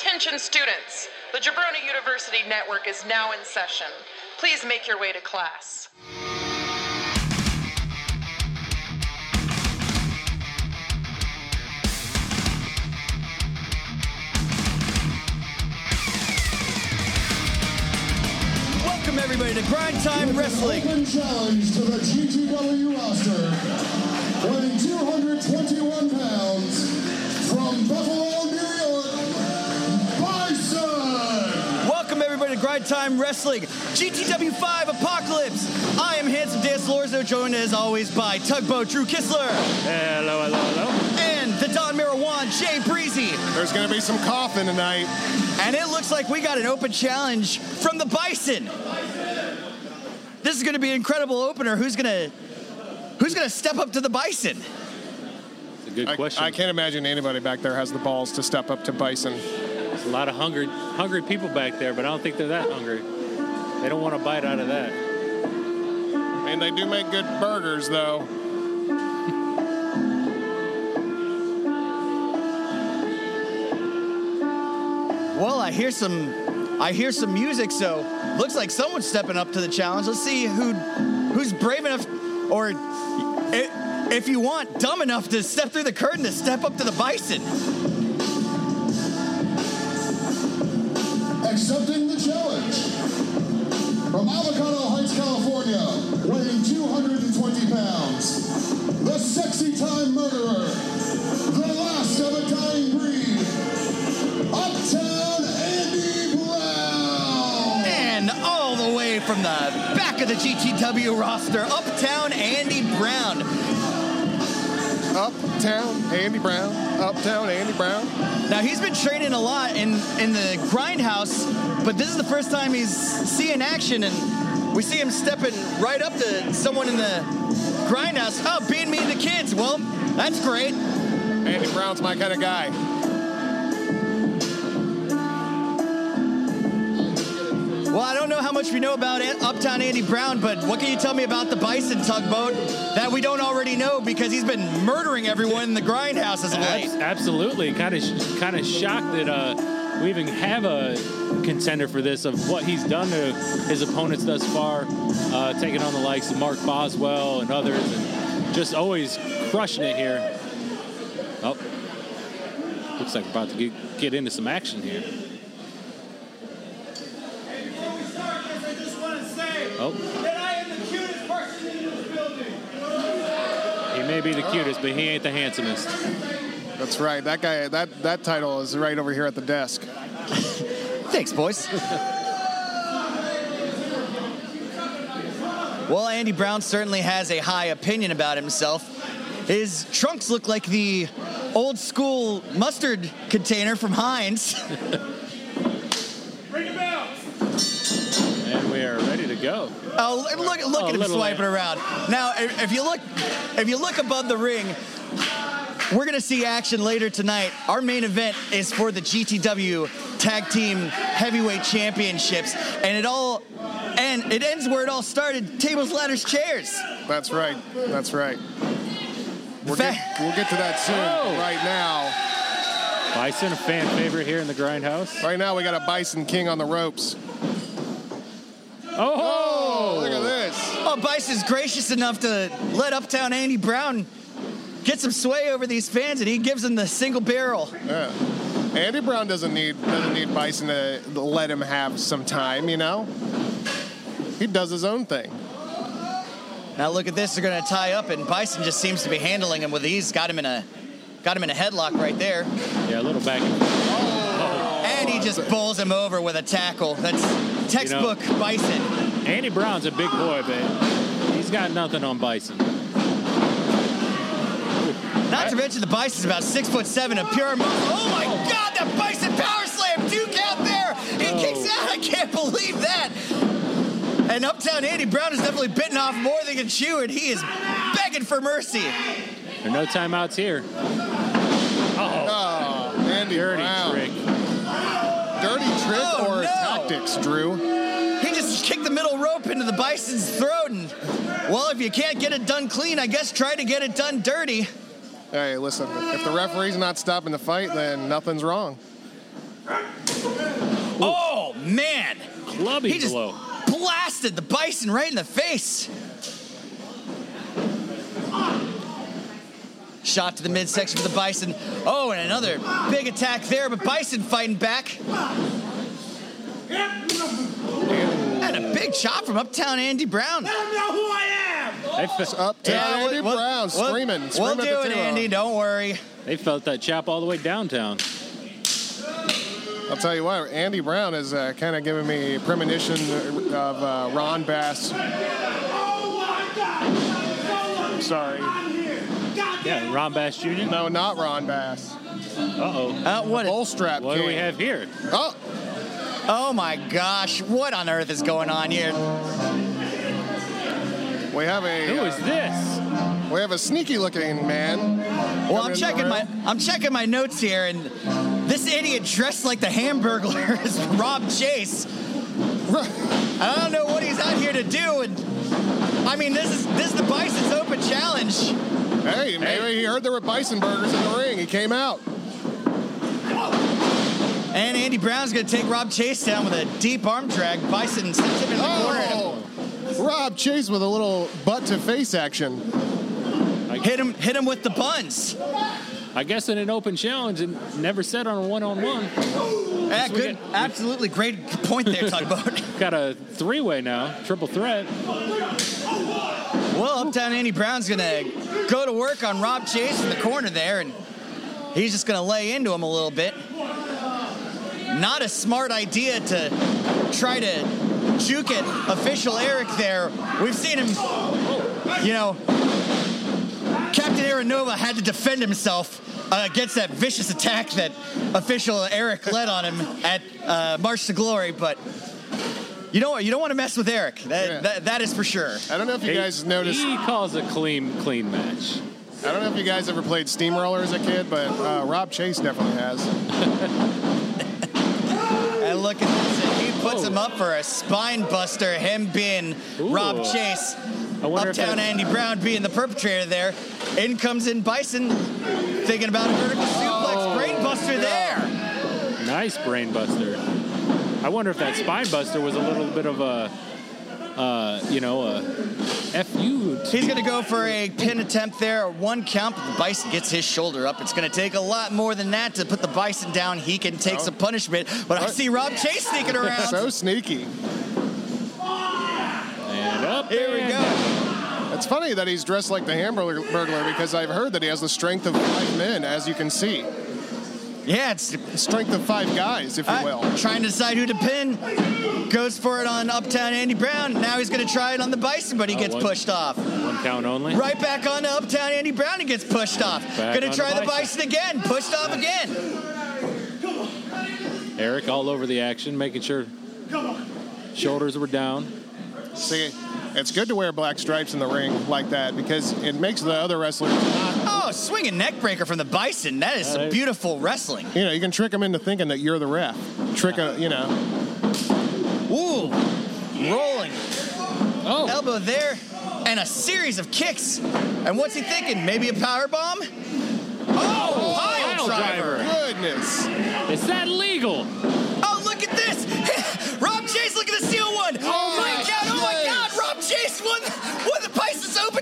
Attention students! The Jabroni University Network is now in session. Please make your way to class. Welcome everybody to Grind Time Wrestling. Open challenge to the GTW roster, weighing 221 pounds Welcome Grind Time Wrestling. GTW 5 Apocalypse. I am Handsome Dan Lorzo, joined as always by Tugboat Drew Kistler Hello, hello, hello. and the Don Marijuana Jay Breezy. There's going to be some coughing tonight. And it looks like we got an open challenge from the Bison. This is going to be an incredible opener. Who's going to who's going to step up to the Bison? It's a good I, question. I can't imagine anybody back there has the balls to step up to Bison. There's a lot of hungry, hungry people back there, but I don't think they're that hungry. They don't want to bite out of that. I mean, they do make good burgers, though. Well, I hear some I hear some music, so looks like someone's stepping up to the challenge. Let's see who who's brave enough or i- if you want, dumb enough to step through the curtain to step up to the bison. From Avocado Heights, California, weighing 220 pounds, the sexy time murderer, the last of a dying breed, Uptown Andy Brown. And all the way from the back of the GTW roster, Uptown Andy Brown. Uptown Andy Brown. Uptown Andy Brown. Now he's been training a lot in in the grindhouse, but this is the first time he's seeing action, and we see him stepping right up to someone in the grindhouse. Oh, being mean to kids. Well, that's great. Andy Brown's my kind of guy. Well, I don't know how much we know about An- Uptown Andy Brown, but what can you tell me about the Bison tugboat that we don't already know because he's been murdering everyone in the grindhouse as of late? Absolutely, kind of, kind of shocked that uh, we even have a contender for this of what he's done to his opponents thus far, uh, taking on the likes of Mark Boswell and others, and just always crushing it here. Oh, looks like we're about to get, get into some action here. Oh. He may be the cutest, but he ain't the handsomest. That's right. That guy. That that title is right over here at the desk. Thanks, boys. well, Andy Brown certainly has a high opinion about himself. His trunks look like the old school mustard container from Heinz. go. Oh, look, look Oh, at him swiping lamb. around. Now, if if you look, if you look above the ring, we're gonna see action later tonight. Our main event is for the GTW Tag Team Heavyweight Championships, and it all, and it ends where it all started: tables, ladders, chairs. That's right. That's right. We'll Fa- get, we'll get to that soon. Oh. Right now, Bison, a fan favorite here in the Grindhouse. right now we got a Bison King on the ropes. Oh! oh, Look at this. Oh, Bison's gracious enough to let Uptown Andy Brown get some sway over these fans, and he gives them the single barrel. Yeah. Andy Brown doesn't need doesn't need Bison to let him have some time, you know. He does his own thing. Now look at this. They're going to tie up, and Bison just seems to be handling him with ease. Got him in a, got him in a headlock right there, Yeah, a little back. And and he just bowls him over with a tackle. That's textbook Bison. Andy Brown's a big boy, but he's got nothing on Bison. Not to mention the Bison's about six foot seven of pure muscle. Oh my God, that Bison power slam, Duke out there. He Oh. kicks out. I can't believe that. And Uptown Andy Brown is definitely bitten off more than he can chew, and he is begging for mercy. There are no timeouts here. Oh, Andy Dirty Brown. trick. Dirty trick Oh, or no. tactics, Drew? He just kicked the middle rope into the Bison's throat, and well, if you can't get it done clean, I guess try to get it done dirty. Hey, listen. If the referee's not stopping the fight, then nothing's wrong. Oh man, Clubby he just blow. blasted the Bison right in the face. Shot to the midsection for the Bison. Oh, and another big attack there, but Bison fighting back. And a big shot from Uptown Andy Brown. Let him know who I am. They fe- Uptown Andy we'll- Brown we'll- screaming. We'll, screaming do it, the two of Andy. Don't worry. They felt that chap all the way downtown. I'll tell you what, Andy Brown is uh, kind of giving me premonition of uh, Ron Bass. Sorry. Yeah, Ron Bass Jr. No, not Ron Bass. Uh-oh. Uh, what? Bull strap What do we have here? Oh, Oh my gosh! What on earth is going on here? we have a Who uh, this? we have a sneaky looking man. Well, I'm coming in the checking my. I'm checking my notes here, and this idiot dressed like the Hamburglar is Rob Chase. I don't know what he's out here to do, and I mean this is this is the Bison's Open Challenge. Hey, maybe he heard there were bison burgers in the ring. He came out. And Andy Brown's gonna take Rob Chase down with a deep arm drag. Bison sets him in the corner. Oh, Rob Chase with a little butt to face action. and Hit him, hit him with the buns. I guess in an open challenge and never said on a one-on-one. Yeah, good, get- absolutely great point there, Tugboat. Got a three-way now, triple threat. well, Uptown Andy Brown's gonna go to work on Rob Chase in the corner there, and he's just gonna lay into him a little bit. Not a smart idea to try to juke at official Eric there. We've seen him, you know, Captain Aranova had to defend himself uh, against that vicious attack that official Eric led on him at uh, March to Glory, but you know what? You don't want to mess with Eric. That, Yeah. that, that is for sure. I don't know if you guys noticed. He calls a clean, clean match. I don't know if you guys ever played Steamroller as a kid, but uh, Rob Chase definitely has. Look at this. and He puts Oh. him up for a spine buster, him being Rob Chase. I wonder if Uptown Andy Brown being the perpetrator there. In comes in Bison, thinking about a vertical suplex. Oh, Brain buster there. Nice brain buster. I wonder if that spine buster was a little bit of a, uh, you know, a fu. He's going to go for a pin attempt there, one count, but the Bison gets his shoulder up. It's going to take a lot more than that to put the Bison down. He can take some punishment, but I see Rob Chase sneaking around. so sneaky. And up Here we and go. It's funny that he's dressed like the Hamburger burglar because I've heard that he has the strength of five men, as you can see. Yeah, it's The strength of five guys, if you uh, will. trying to decide who to pin. Goes for it on Uptown Andy Brown. Now he's going to try it on the Bison, but he Oh, gets what? pushed off. One count only. Right back on to Uptown Andy Brown and gets pushed off. Gonna try the the Bison. Bison again, pushed off again. Eric all over the action, making sure shoulders were down. See, it's good to wear black stripes in the ring like that because it makes the other wrestlers not. Oh, swinging neck breaker from the Bison. That is some beautiful wrestling. You know, you can trick them into thinking that you're the ref. Trick a, you know. Ooh, rolling Oh, elbow there, and a series of kicks. And what's he thinking? Maybe a power bomb? Oh, pile pile driver. driver. Goodness. is that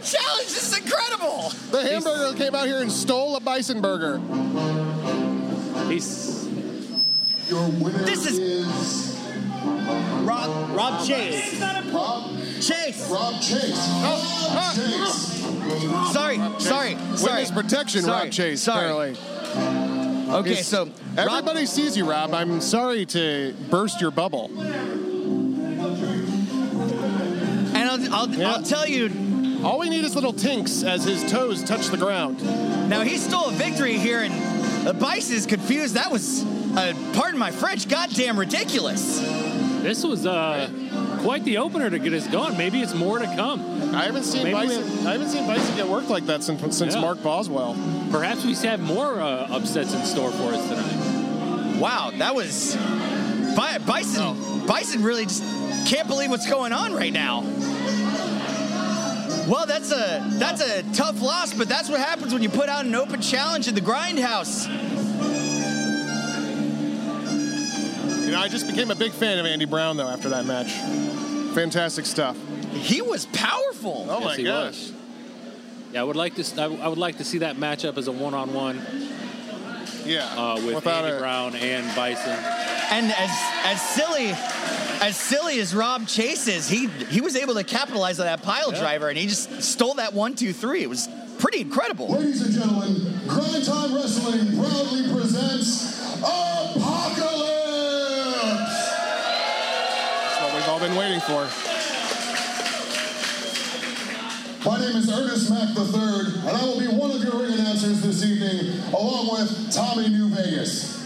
Challenge. This is incredible. The hamburger came out here and stole a bison burger. He's Your winner This is- is, Rob, Rob Chase. Rob, Chase. Rob Chase. Oh, Rob ah. Chase. Sorry, sorry, sorry. Witness protection, Sorry, Rob Chase, sorry. apparently. Okay, He's- so Rob, Everybody sees you, Rob. I'm sorry to burst your bubble. and I'll, I'll, Yeah. I'll tell you All we need is little tinks as his toes touch the ground. now. He stole a victory here, and the Bison is confused. That was, uh, pardon my French, goddamn ridiculous. this was uh quite the opener to get us going. Maybe it's more to come. I haven't seen Maybe we- Bison. I haven't seen Bison get worked like that since since Yeah. Mark Boswell. Perhaps we have more uh, upsets in store for us tonight. Wow, that was Bi- Bison. Bison really just can't believe what's going on right now. Well, that's a that's a tough loss, but that's what happens when you put out an open challenge in the grindhouse. You know, I just became a big fan of Andy Brown though after that match. Fantastic stuff. He was powerful. Oh Yes, my he gosh. was. Yeah, I would like to. s- I I would like to see that matchup as a one-on-one Yeah. uh, with Without Andy a- Brown and Bison. And as as silly as silly as Rob Chase is, he he was able to capitalize on that pile Yeah. driver, and he just stole that one, two, three. It was pretty incredible. Ladies and gentlemen, Grind Time Wrestling proudly presents Apocalypse! That's what we've all been waiting for. My name is Ernest Mack III, and I will be one of your ring announcers this evening, along with Tommy New Vegas.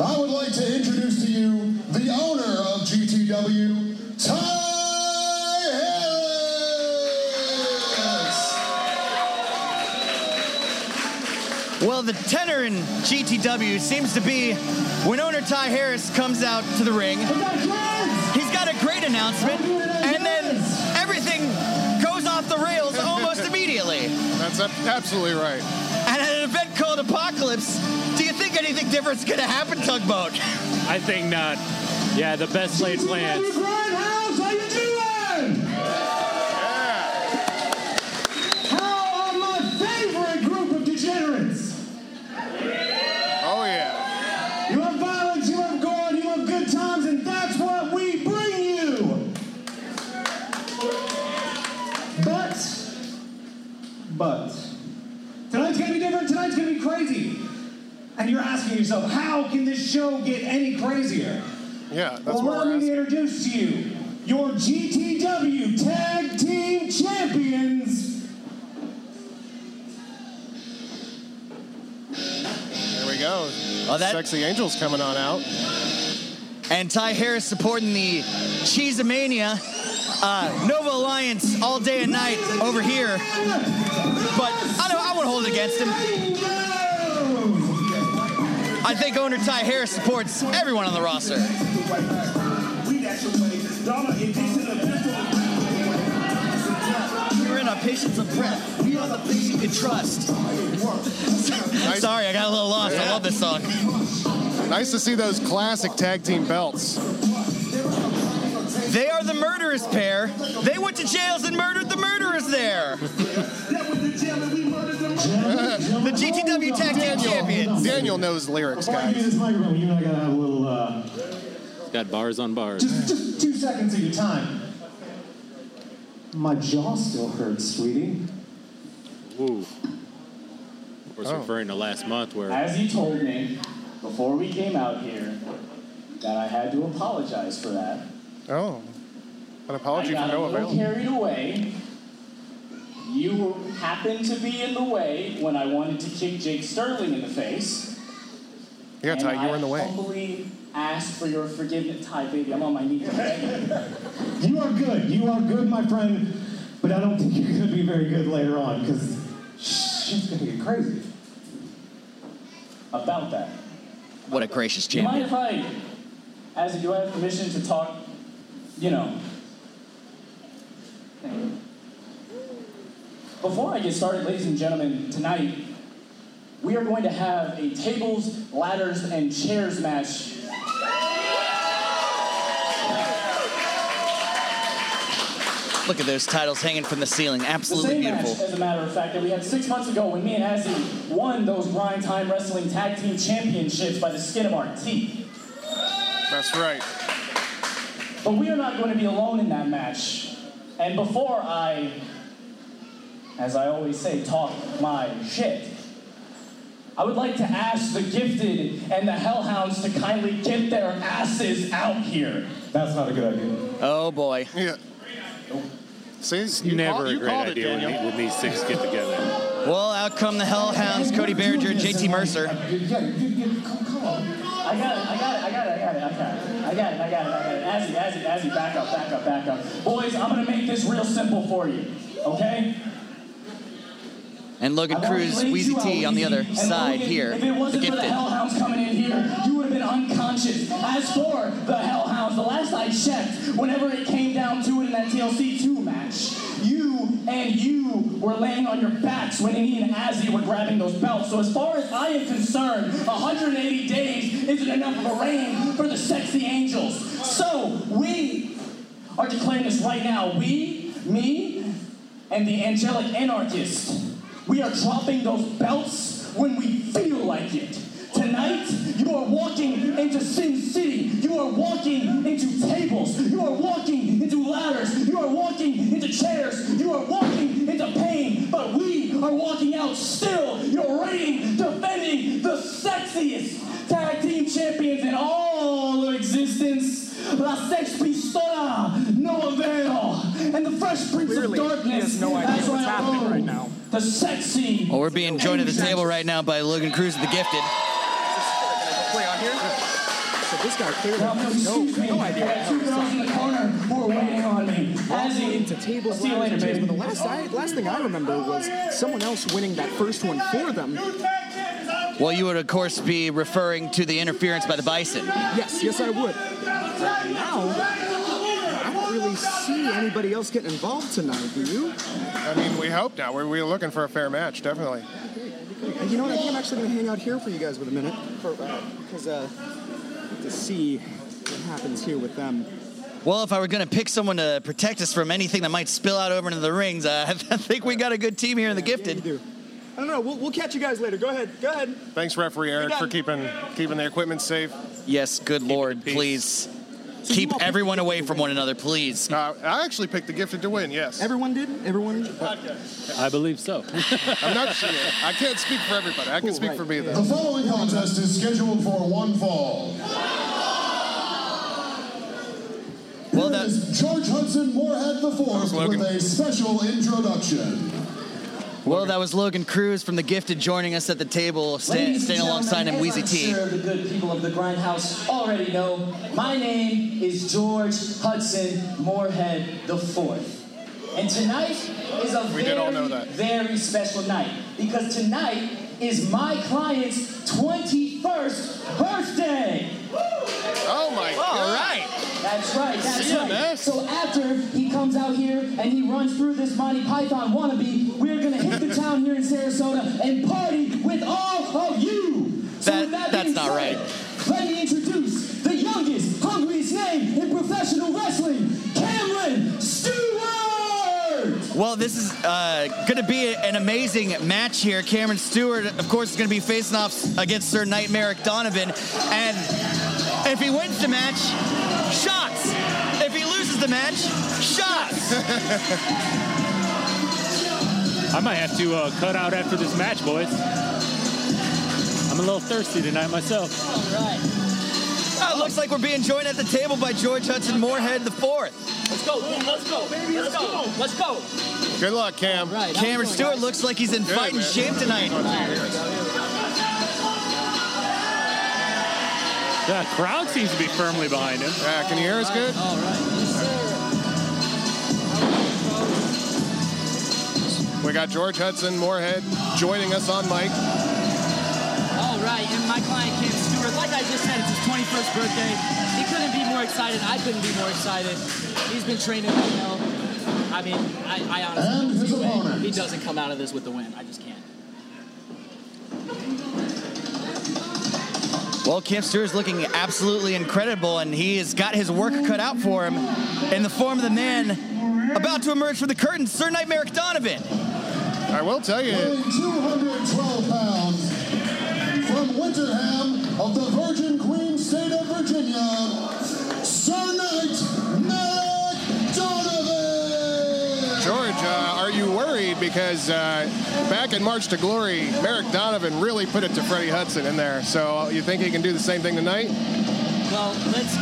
I would like to introduce to you the owner of GTW, Ty Harris! Well, the tenor in GTW seems to be when owner Ty Harris comes out to the ring, he's got a great announcement, and then everything goes off the rails almost immediately. That's absolutely right. And at an event called Apocalypse, do you think anything different's gonna happen, Tugboat? I think not. Yeah, the best laid plans. You're asking yourself, how can this show get any crazier? Yeah, that's well, what allow we're me to introduce to you your GTW Tag Team Champions. There we go. Oh, that- Sexy Angels coming on out. And Ty Harris supporting the Cheesemania. Uh, Nova Alliance all day and night over here. But I don't I won't hold it against him. I think owner Ty Harris supports everyone on the roster. You're in a patience of breath. We are the place you can trust. Sorry, I got a little lost. I love this song. Nice to see those classic tag team belts. They are the murderous pair. They went to jails and murdered the murderers there. The GTW Tag Team Champions. Daniel knows lyrics, Before I give you guys. this microphone, you and I gotta have a little, uh, Got bars on bars. just, just two seconds of your time. My jaw still hurts, sweetie. Woo. Of course, Oh. referring to last month where As you told me before we came out here, that I had to apologize for that. Oh, an apology I for got no a little avail. carried away. You happened to be in the way when I wanted to kick Jake Sterling in the face. Yeah, and Ty, you were I in the way. humbly asked for your forgiveness. Ty, baby, I'm on my knees. you. You are good. You are good, my friend. But I don't think you're gonna be very good later on, because shit's gonna get crazy. About that. What a gracious Do you mind champion. if I, as do I have permission to talk, you know? Thank you. Before I get started, ladies and gentlemen, tonight we are going to have a tables, ladders, and chairs match. Look at those titles hanging from the ceiling. The Absolutely same beautiful. match, as a matter of fact, that we had six months ago when me and Azzy won those Grind Time Wrestling Tag Team Championships by the skin of our teeth. That's right. But we are not going to be alone in that match. And before I, as I always say, talk my shit, I would like to ask the gifted and the hellhounds to kindly get their asses out here. That's not a good idea. Oh boy. Yeah. See, you never called, a great called it, idea when, Daniel. when these six get together. Well, out come the Hellhounds, Cody Berger JT Mercer. Yeah, you- you- come, come on. I got it, I got it, I got it, I got it, I got it, I got it, I got it, I got it. Azzy, Azzy, Azzy, back up, back up, back up. Boys, I'm gonna make this real simple for you, okay? And Logan Cruz, laid Wheezy T on the other side Logan, here. If it wasn't for the gifted. Hellhounds coming in here, you would have been unconscious. As for the Hellhounds, the last I checked, whenever it came down to it in that TLC 2 match, you and you were laying on your backs when me and Azzy were grabbing those belts. So as far as I am concerned, 180 days isn't enough of a reign for the sexy angels. So we are declaring this right now. We, me, and the angelic anarchist, we are dropping those belts when we feel like it. Tonight, you are walking into Sin City. You are walking into tables. You are walking into ladders. You are walking into chairs. You are walking into pain. But we are walking out still. You're reigning, defending the sexiest tag team champions in all of existence. La Sex Pistola, Noah Vale, and the Fresh Prince Clearly, of he Darkness. has no idea Azrael what's happening right now. The sexy. Well, we're being joined at the table right now by Logan Cruz of the Gifted. Play on here. So this guy clearly Now, has no, excuse me. no I idea. got two girls in the corner who are waiting on me. Azzy, into tables, See you later, and baby. But the last, I, last thing I remember was someone else winning that first one for them. Well, you would, of course, be referring to the interference by the Bison. Yes, yes, I would. But now, I don't really see anybody else getting involved tonight. Do you? I mean, we hope now. We're, we're looking for a fair match, definitely. And you know what? I think I'm actually going to hang out here for you guys with a minute, for, uh, because uh, to see what happens here with them. Well, if I were going to pick someone to protect us from anything that might spill out over into the rings, uh, I think we got a good team here in the Yeah, Gifted. you do. I don't know. We'll, we'll catch you guys later. Go ahead. Go ahead. Thanks, referee Eric, for keeping keeping the equipment safe. Yes, good lord, in peace. please. So Keep everyone away from one another, please. Uh, I actually picked the gifted to win. Yes, Everyone did. Everyone. I believe so. I'm not sure. I can't speak for everybody. I can Cool, speak right. for me though. The following contest is scheduled for one fall. Well, Here that- is George Hudson Moorhead IV Logan. with a special introduction. Well, that was Logan Cruz from the Gifted joining us at the table, sta- staying alongside him, gentlemen, Wheezy as I'm T. Sure, the good people of the Grindhouse already know. My name is George Hudson Moorhead the Fourth, and tonight is a We very, all know that. very special night because tonight is my client's 21st birthday. Oh my All god! right. That's right, that's right. CMS. So after he comes out here and he runs through this Monty Python wannabe, we're gonna hit the town here in Sarasota and party with all of you. So That- that that's not said, right. Let me introduce the youngest, hungriest name in professional wrestling, Cameron Stewart. Well, this is uh, going to be an amazing match here. Cameron Stewart, of course, is going to be facing off against Sir Knight Merrick Donovan. And if he wins the match, shots. If he loses the match, shots. I might have to uh, cut out after this match, boys. I'm a little thirsty tonight myself. Oh, looks like we're being joined at the table by George Hudson Moorhead the fourth. Let's go, let's go, baby, let's go, let's go. Good luck, Cam. Right. Cameron Stewart looks like he's in Good, fighting man. shape tonight. The crowd seems to be firmly behind him. Yeah, can you hear us good? All right. We got George Hudson Moorhead joining us on mic. All right, and my client Cam Stewart, like I just said, it's his 21st birthday. He couldn't be more excited. I couldn't be more excited. He's been training like hell. I mean, I, I honestly And his see a way opponent. he doesn't come out of this with the win. I just can't. Well, Cam Stewart's looking absolutely incredible, and he has got his work cut out for him in the form of the man about to emerge from the curtain, Sir Knight Merrick Donovan. I will tell you, Weighing 212 pounds from Winterham of the Virgin Queen State of Virginia, Sir Knight Merrick Donovan. George, are you worried because uh, back in March to Glory, Merrick Donovan really put it to Freddie Hudson in there. So you think he can do the same thing tonight? Well, let's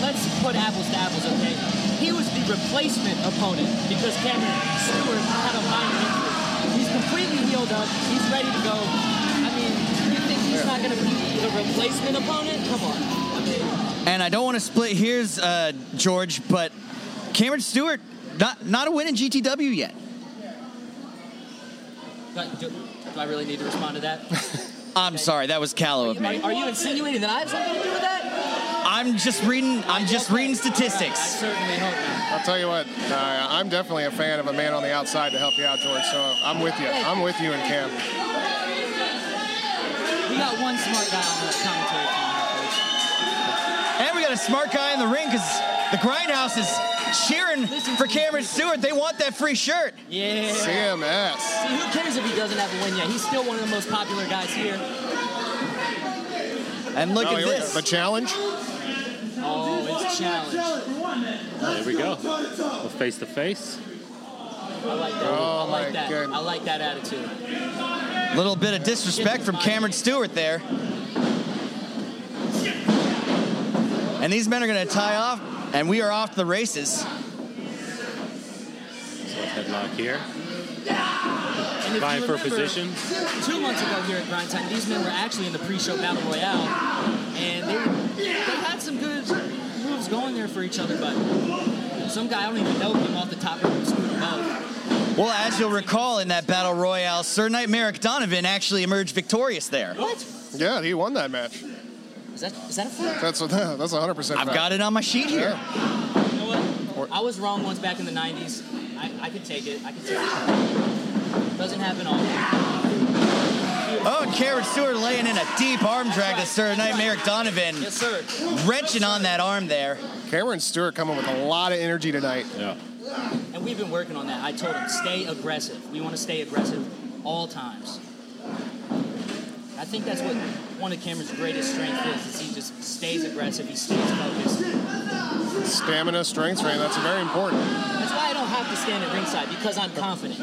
let's put apples to apples, okay? He was the replacement opponent because Cameron Stewart had a minor injury. He's completely healed up. He's ready to go. I mean, you think he's not going to be the replacement opponent? Come on. I And I don't want to split hairs, uh, George, but Cameron Stewart, not, not a win in GTW yet. Do, do I really need to respond to that? I'm sorry, that was callow of me. are you insinuating that I have something to do with that? I'm just reading. I'm just reading statistics. Certainly hope not. I'll tell you what, uh, I'm definitely a fan of a man on the outside to help you out, George. So I'm with you. I'm with you and Cam. We got one smart guy on the commentary team here, Coach. And we got a smart guy in the ring because the Grindhouse is cheering for Cameron Stewart. They want that free shirt. Yeah. CMS. See, who cares if he doesn't have a win yet? He's still one of the most popular guys here. And look Oh, at here we go. this. The challenge. Oh, it's a challenge. There we go. A face to face. I like that. Oh, I like that. goodness. I like that attitude. A little bit of disrespect from Cameron Stewart there. And these men are going to tie off, and we are off to the races. So headlock here. And if Vying for remember, position. Two months ago here at Grind Time, these men were actually in the pre-show battle royale, and they they had some good moves going there for each other. But some guy I don't even know came off the top of the scooter above. Well, as you'll recall in that battle royale, Sir Knight Merrick Donovan actually emerged victorious there. What? Yeah, he won that match. Is that is that a fact? That's that's 100. percent I've got it on my sheet here. You know what? I was wrong once back in the '90s. I, I could take it. I could take it. Doesn't happen often. Oh, and Cameron Stewart laying in a deep arm drag to Sir Knight Merrick Donovan, Yes, sir. wrenching on that arm there. Cameron Stewart coming with a lot of energy tonight. Yeah. And we've been working on that. I told him, stay aggressive. We want to stay aggressive all times. I think that's what one of Cameron's greatest strengths is, is he just stays aggressive, he stays focused. Stamina, strength, strength. That's very important. That's why I don't have to stand at ringside, because I'm confident.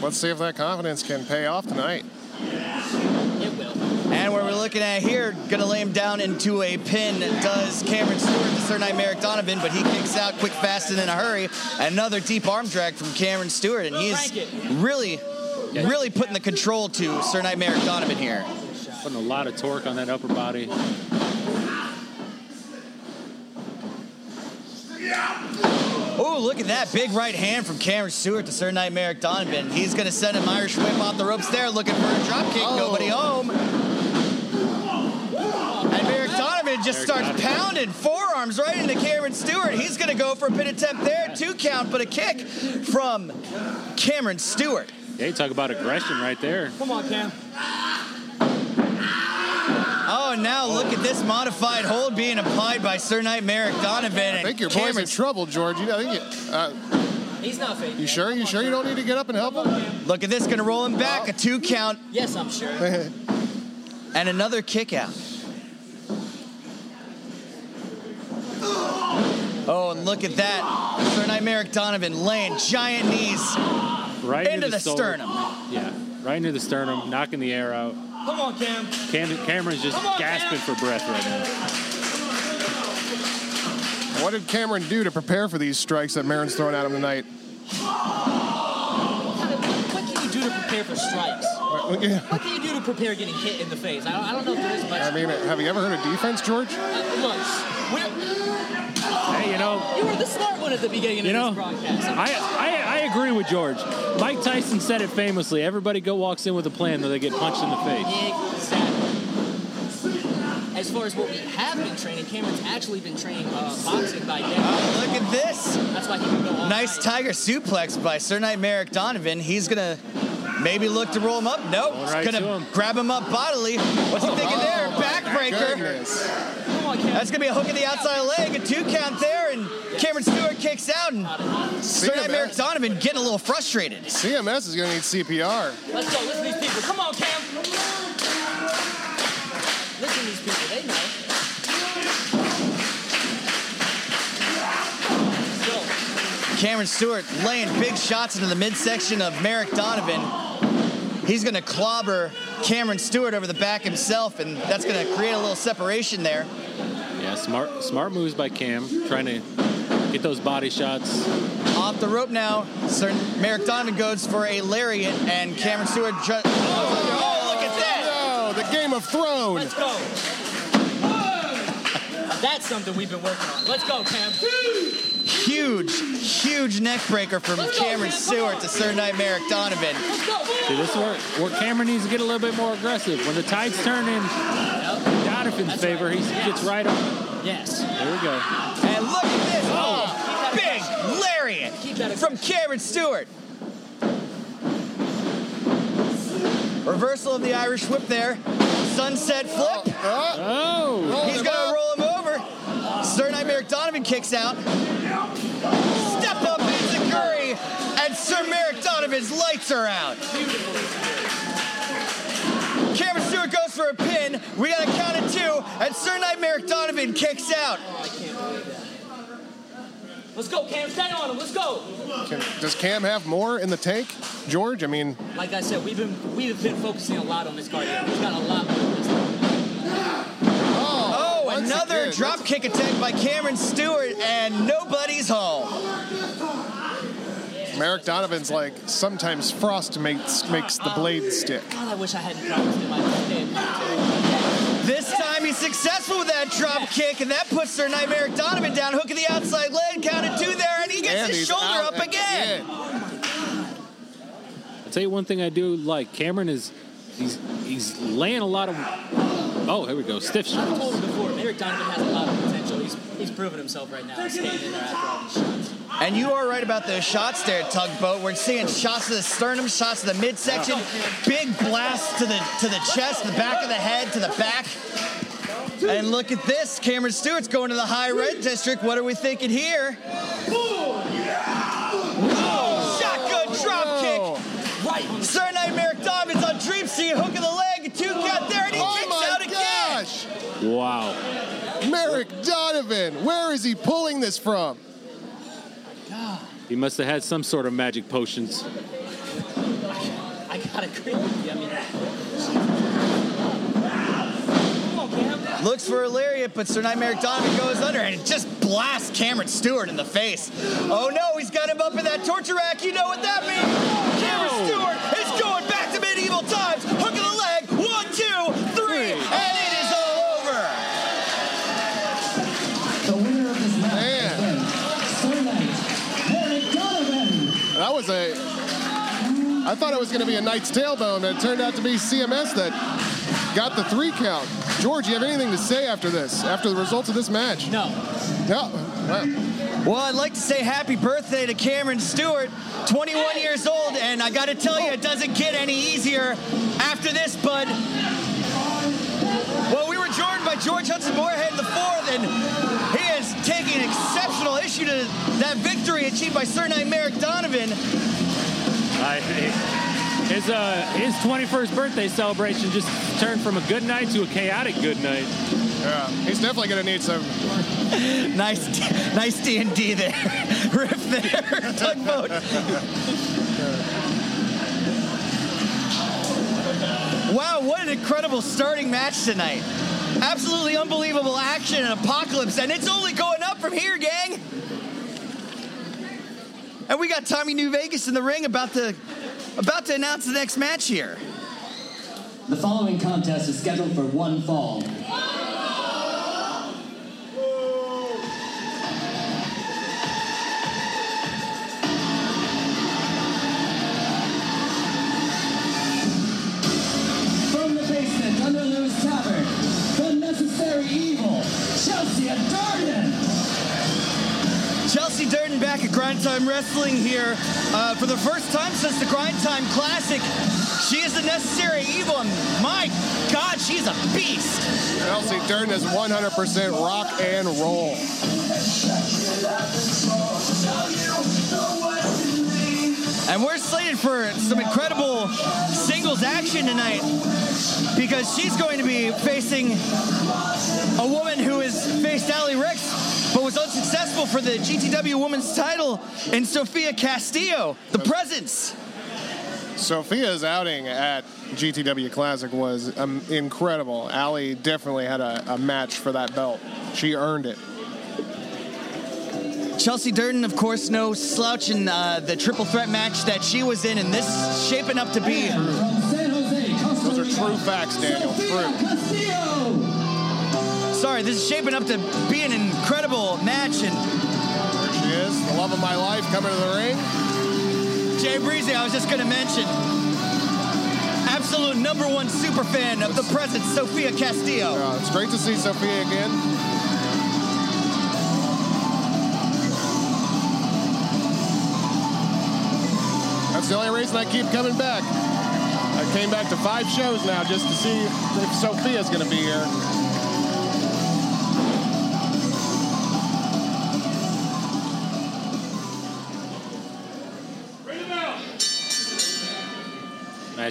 Let's see if that confidence can pay off tonight. It will. And what we're looking at here, gonna lay him down into a pin. Does Cameron Stewart to Sir Knight Merrick Donovan, but he kicks out quick, fast, and in a hurry. Another deep arm drag from Cameron Stewart, and he's Crank it. really, really putting the control to Sir Knight Merrick Donovan here. Putting a lot of torque on that upper body. Oh, look at that big right hand from Cameron Stewart to Sir Knight Merrick Donovan. He's gonna send an Irish whip off the ropes there, looking for a drop kick. Oh. Nobody home. And Merrick Donovan just Merrick starts Donovan. pounding forearms right into Cameron Stewart. He's gonna go for a pin attempt there, two count, but a kick from Cameron Stewart. Yeah, you talk about aggression right there. Come on, Cam. Oh, and now look at this modified hold being applied by Sir Knight Merrick Donovan. I think your and boy's in trouble, George. You, I think you, uh, He's not fake. you sure? You sure you don't need to get up and help him? Look at this, gonna roll him back, a two count, Yes, I'm sure. and another kick out. Oh, and look at that. Sir Knight Merrick Donovan laying giant knees Right into the shoulder. sternum. Yeah, right into the sternum, knocking the air out. Come on, Cam. Cam- Cameron's just on, gasping Cam. for breath right now. What did Cameron do to prepare for these strikes that Marin's throwing at him tonight? What can you do to prepare for strikes? What can you do to prepare getting hit in the face? I don't, I don't know if there is much. I mean, have you ever heard of defense, George? Uh, look, we're, Hey, you know, you were the smart one at the beginning You of know, this broadcast. I, I, I agree with George. Mike Tyson said it famously. Everybody go walks in with a plan, though they get punched in the face. Exactly. As far as what we have been training, Cameron's actually been training uh, boxing by day. Oh, look at this. That's why he can go all Nice night. tiger suplex by Sir Knight Merrick Donovan. He's gonna maybe look to roll him up. Nope. Going right gonna to him. grab him up bodily. What's he thinking there? Oh, my Backbreaker. Goodness. Come on, That's gonna be a hook in the outside leg, a two count there, and Cameron Stewart kicks out, and Sir Knight CMS. Merrick Donovan getting a little frustrated. CMS is going to need CPR. Let's go. Listen to these people. Come on, Cam. Listen to these people. They know. Go. Cameron Stewart laying big shots into the midsection of Merrick Donovan. He's gonna clobber Cameron Stewart over the back himself, and that's gonna create a little separation there. Yeah, smart smart moves by Cam, trying to get those body shots. Off the rope now, Sir Merrick Donovan goes for a lariat, and Cameron Stewart. Ju- oh, oh look at that! Oh, the Game of Thrones. Let's go. That's something we've been working on. Let's go, Cam. Huge, huge neck breaker from go, Cameron man, come Stewart to Sir Knight Merrick Donovan. Let's go. See, this is where, where Cameron needs to get a little bit more aggressive. When the tide's turning, you gotta Donovan's That's favor. right. He gets right on. Yes. There we go. And look at this. Oh, oh Keep big lariat from Cameron Stewart. Reversal of the Irish whip there. Sunset flip. Oh! He's gonna roll him over. Sir Knight Merrick Donovan kicks out. Step up into Curry, and Sir Merrick Donovan's lights are out. Cameron Stewart goes for a pin. We got a count of two, and Sir Knight Merrick Donovan kicks out. I can't believe that. Let's go, Cam. Stay on him. Let's go. Can, does Cam have more in the tank, George? I mean, Like I said, we've been we've been focusing a lot on this cardio. He's got a lot more. in this Oh, once another again, drop kick attack by Cameron Stewart, and nobody's home. Merrick Donovan's like sometimes frost makes makes the blade stick. God, I wish I hadn't practiced in my head. This time he's successful with that drop kick, and that puts Sir Knight Merrick Donovan down, hooking the outside leg, counted two there, and he gets And his shoulder out up again. I'll tell you one thing I do like. Cameron is he's he's laying a lot of. Oh, here we go. Stiff shots. I shots. told him before, Eric Donovan has a lot of potential. He's he's proven himself right now. Staying in there after all these shots. And you are right about those shots there, Tugboat. We're seeing shots to the sternum, shots to the midsection, big blast to the to the chest, the back of the head, to the back. And look at this. Cameron Stewart's going to the high red district. What are we thinking here? Oh, shotgun drop kick. Right. Sir Knight Merrick Donovan's on Dream Sea, hook of the leg, two count there, and he Oh kicks my out again. gosh! Wow. Merrick Donovan, where is he pulling this from? He must have had some sort of magic potions. I gotta agree with you. I mean, come on, Cam. Looks for a lariat, but Sir Knight Merrick Donovan goes under and it just blasts Cameron Stewart in the face. Oh no, he's got him up in that torture rack. You know what that means? I thought it was going to be a Knight's tailbone, but it turned out to be CMS that got the three count. George, you have anything to say after this, after the results of this match? No. No. Well, Well, I'd like to say happy birthday to Cameron Stewart, 21 years old, and I got to tell you, it doesn't get any easier after this, bud. Well, we were joined by George Hudson Moorhead in the fourth, and he is taking exceptional issue to that victory achieved by Sir Knight Merrick Donovan. I, his uh, his 21st birthday celebration just turned from a good night to a chaotic good night. yeah, he's definitely going to need some. Nice, nice D and D there, riff there, tugboat. Wow, what an incredible starting match tonight! Absolutely unbelievable action and apocalypse, and it's only going up from here, gang. And we got Tommy New Vegas in the ring about to about to announce the next match here. The following contest is scheduled for one fall. Tavern, the necessary evil, Chelsea Durden. Chelsea Durden back at Grind Time Wrestling here uh, for the first time since the Grind Time Classic. She is the necessary evil, and my God, she's a beast. Chelsea Durden is 100% rock and roll. And we're slated for some incredible singles action tonight because she's going to be facing a woman who has faced Allie Ricks but was unsuccessful for the GTW Women's title in Sofia Castillo, the presence. Sophia's outing at GTW Classic was um, incredible. Allie definitely had a, a match for that belt. She earned it. Chelsea Durden, of course, no slouch in uh, the triple threat match that she was in, and this is shaping up to be. From San Jose, Costa Those are true facts, Daniel. Sofia True. Castillo. Sorry, this is shaping up to be an incredible match, and There she is, the love of my life, coming to the ring. Jay Breezy, I was just going to mention. absolute number one super fan of the present, Sophia Castillo. It's great to see Sophia again. That's the only reason I keep coming back. I came back to five shows now just to see if Sophia's going to be here.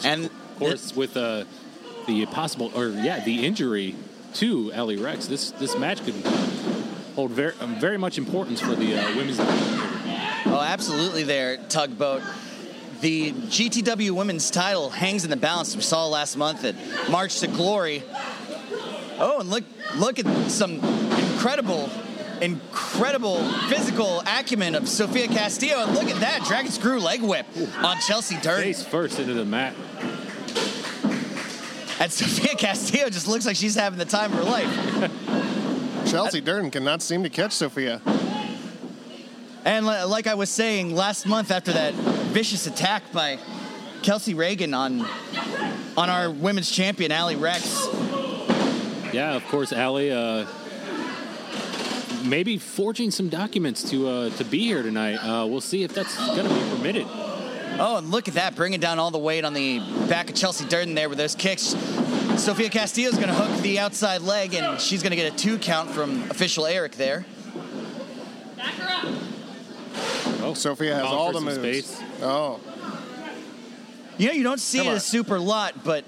Match, And of course, with uh, the possible, or yeah, the injury to Allie Ricks, this this match could hold very um, very much importance for the uh, women's. Oh, absolutely there, Tugboat. The GTW Women's title hangs in the balance. We saw last month at March to Glory. Oh, and look look at some incredible, incredible physical acumen of Sophia Castillo. And look at that, Dragon Screw leg whip on Chelsea Durden. Face first into the mat. And Sophia Castillo just looks like she's having the time of her life. Chelsea Durden cannot seem to catch Sophia. And like I was saying last month after that vicious attack by Kelsey Reagan on on our women's champion, Allie Ricks. Yeah, of course, Allie. Uh, maybe forging some documents to uh, to be here tonight. Uh, we'll see if that's going to be permitted. Oh, and look at that, bringing down all the weight on the back of Chelsea Durden there with those kicks. Sophia Castillo's going to hook the outside leg, and she's going to get a two count from official Eric there. Back her up. Oh, Sophia has all for the some moves. space. Oh, You know, you don't see Come it on. a super lot, but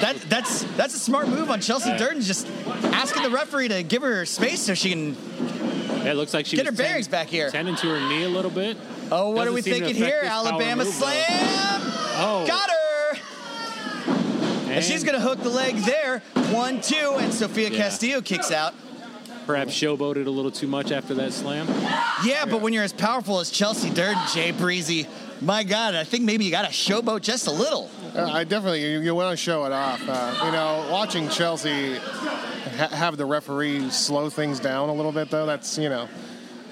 that that's that's a smart move on Chelsea Right. Durden, just asking the referee to give her space so she can. Yeah, it looks like she Get her bearings back here. tending to her knee a little bit. Oh, what Doesn't are we thinking here? Alabama move, slam. Oh, Got her. And she's going to hook the leg there. One, two, and Sophia Yeah. Castillo kicks out. perhaps showboated a little too much after that slam. Yeah, but when you're as powerful as Chelsea Durden, Jay Breezy, my God, I think maybe you got to showboat just a little. Uh, I definitely you, you want to show it off. Uh, you know, watching Chelsea ha- have the referee slow things down a little bit, though. That's you know,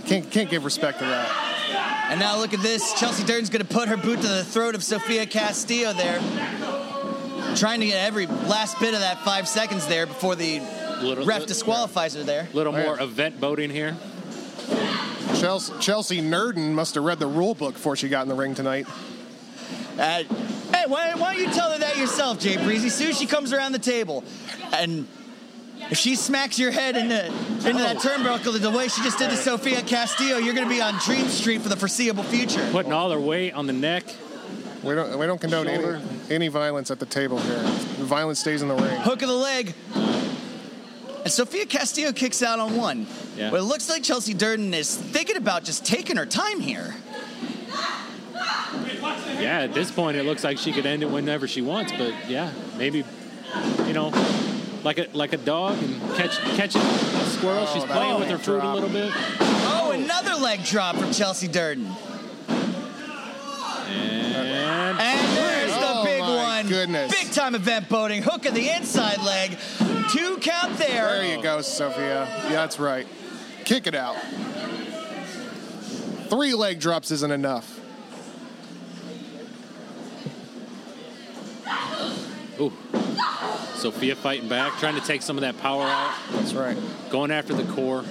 can't can't give respect to that. And now look at this. Chelsea Durden's going to put her boot to the throat of Sophia Castillo there. Trying to get every last bit of that five seconds there before the Little, ref disqualifies her there. A little yeah. more event boating here. Chelsea, Chelsea Nerden must have read the rule book before she got in the ring tonight. Uh, hey, why, why don't you tell her that yourself, Jay Breezy? Soon as she comes around the table, and if she smacks your head into into that oh. turnbuckle the way she just did to Sophia Castillo, you're going to be on Dream Street for the foreseeable future. Putting all their weight on the neck. We don't we don't condone any, any violence at the table here. Violence stays in the ring. Hook of the leg. And Sophia Castillo kicks out on one. Yeah. But it looks like Chelsea Durden is thinking about just taking her time here. Yeah, at this point, it looks like she could end it whenever she wants. But yeah, maybe, you know, like a like a dog and catch catching a squirrel. She's Oh, playing with her fruit a little bit. Oh, another leg drop from Chelsea Durden. And And there's the Oh, big my one. goodness. Big time event boating. Hook of the inside leg. Two count there. There you go, Sophia. Yeah, that's right. Kick it out. Three leg drops isn't enough. Ooh, Sophia fighting back, trying to take some of that power out, That's right. going after the core.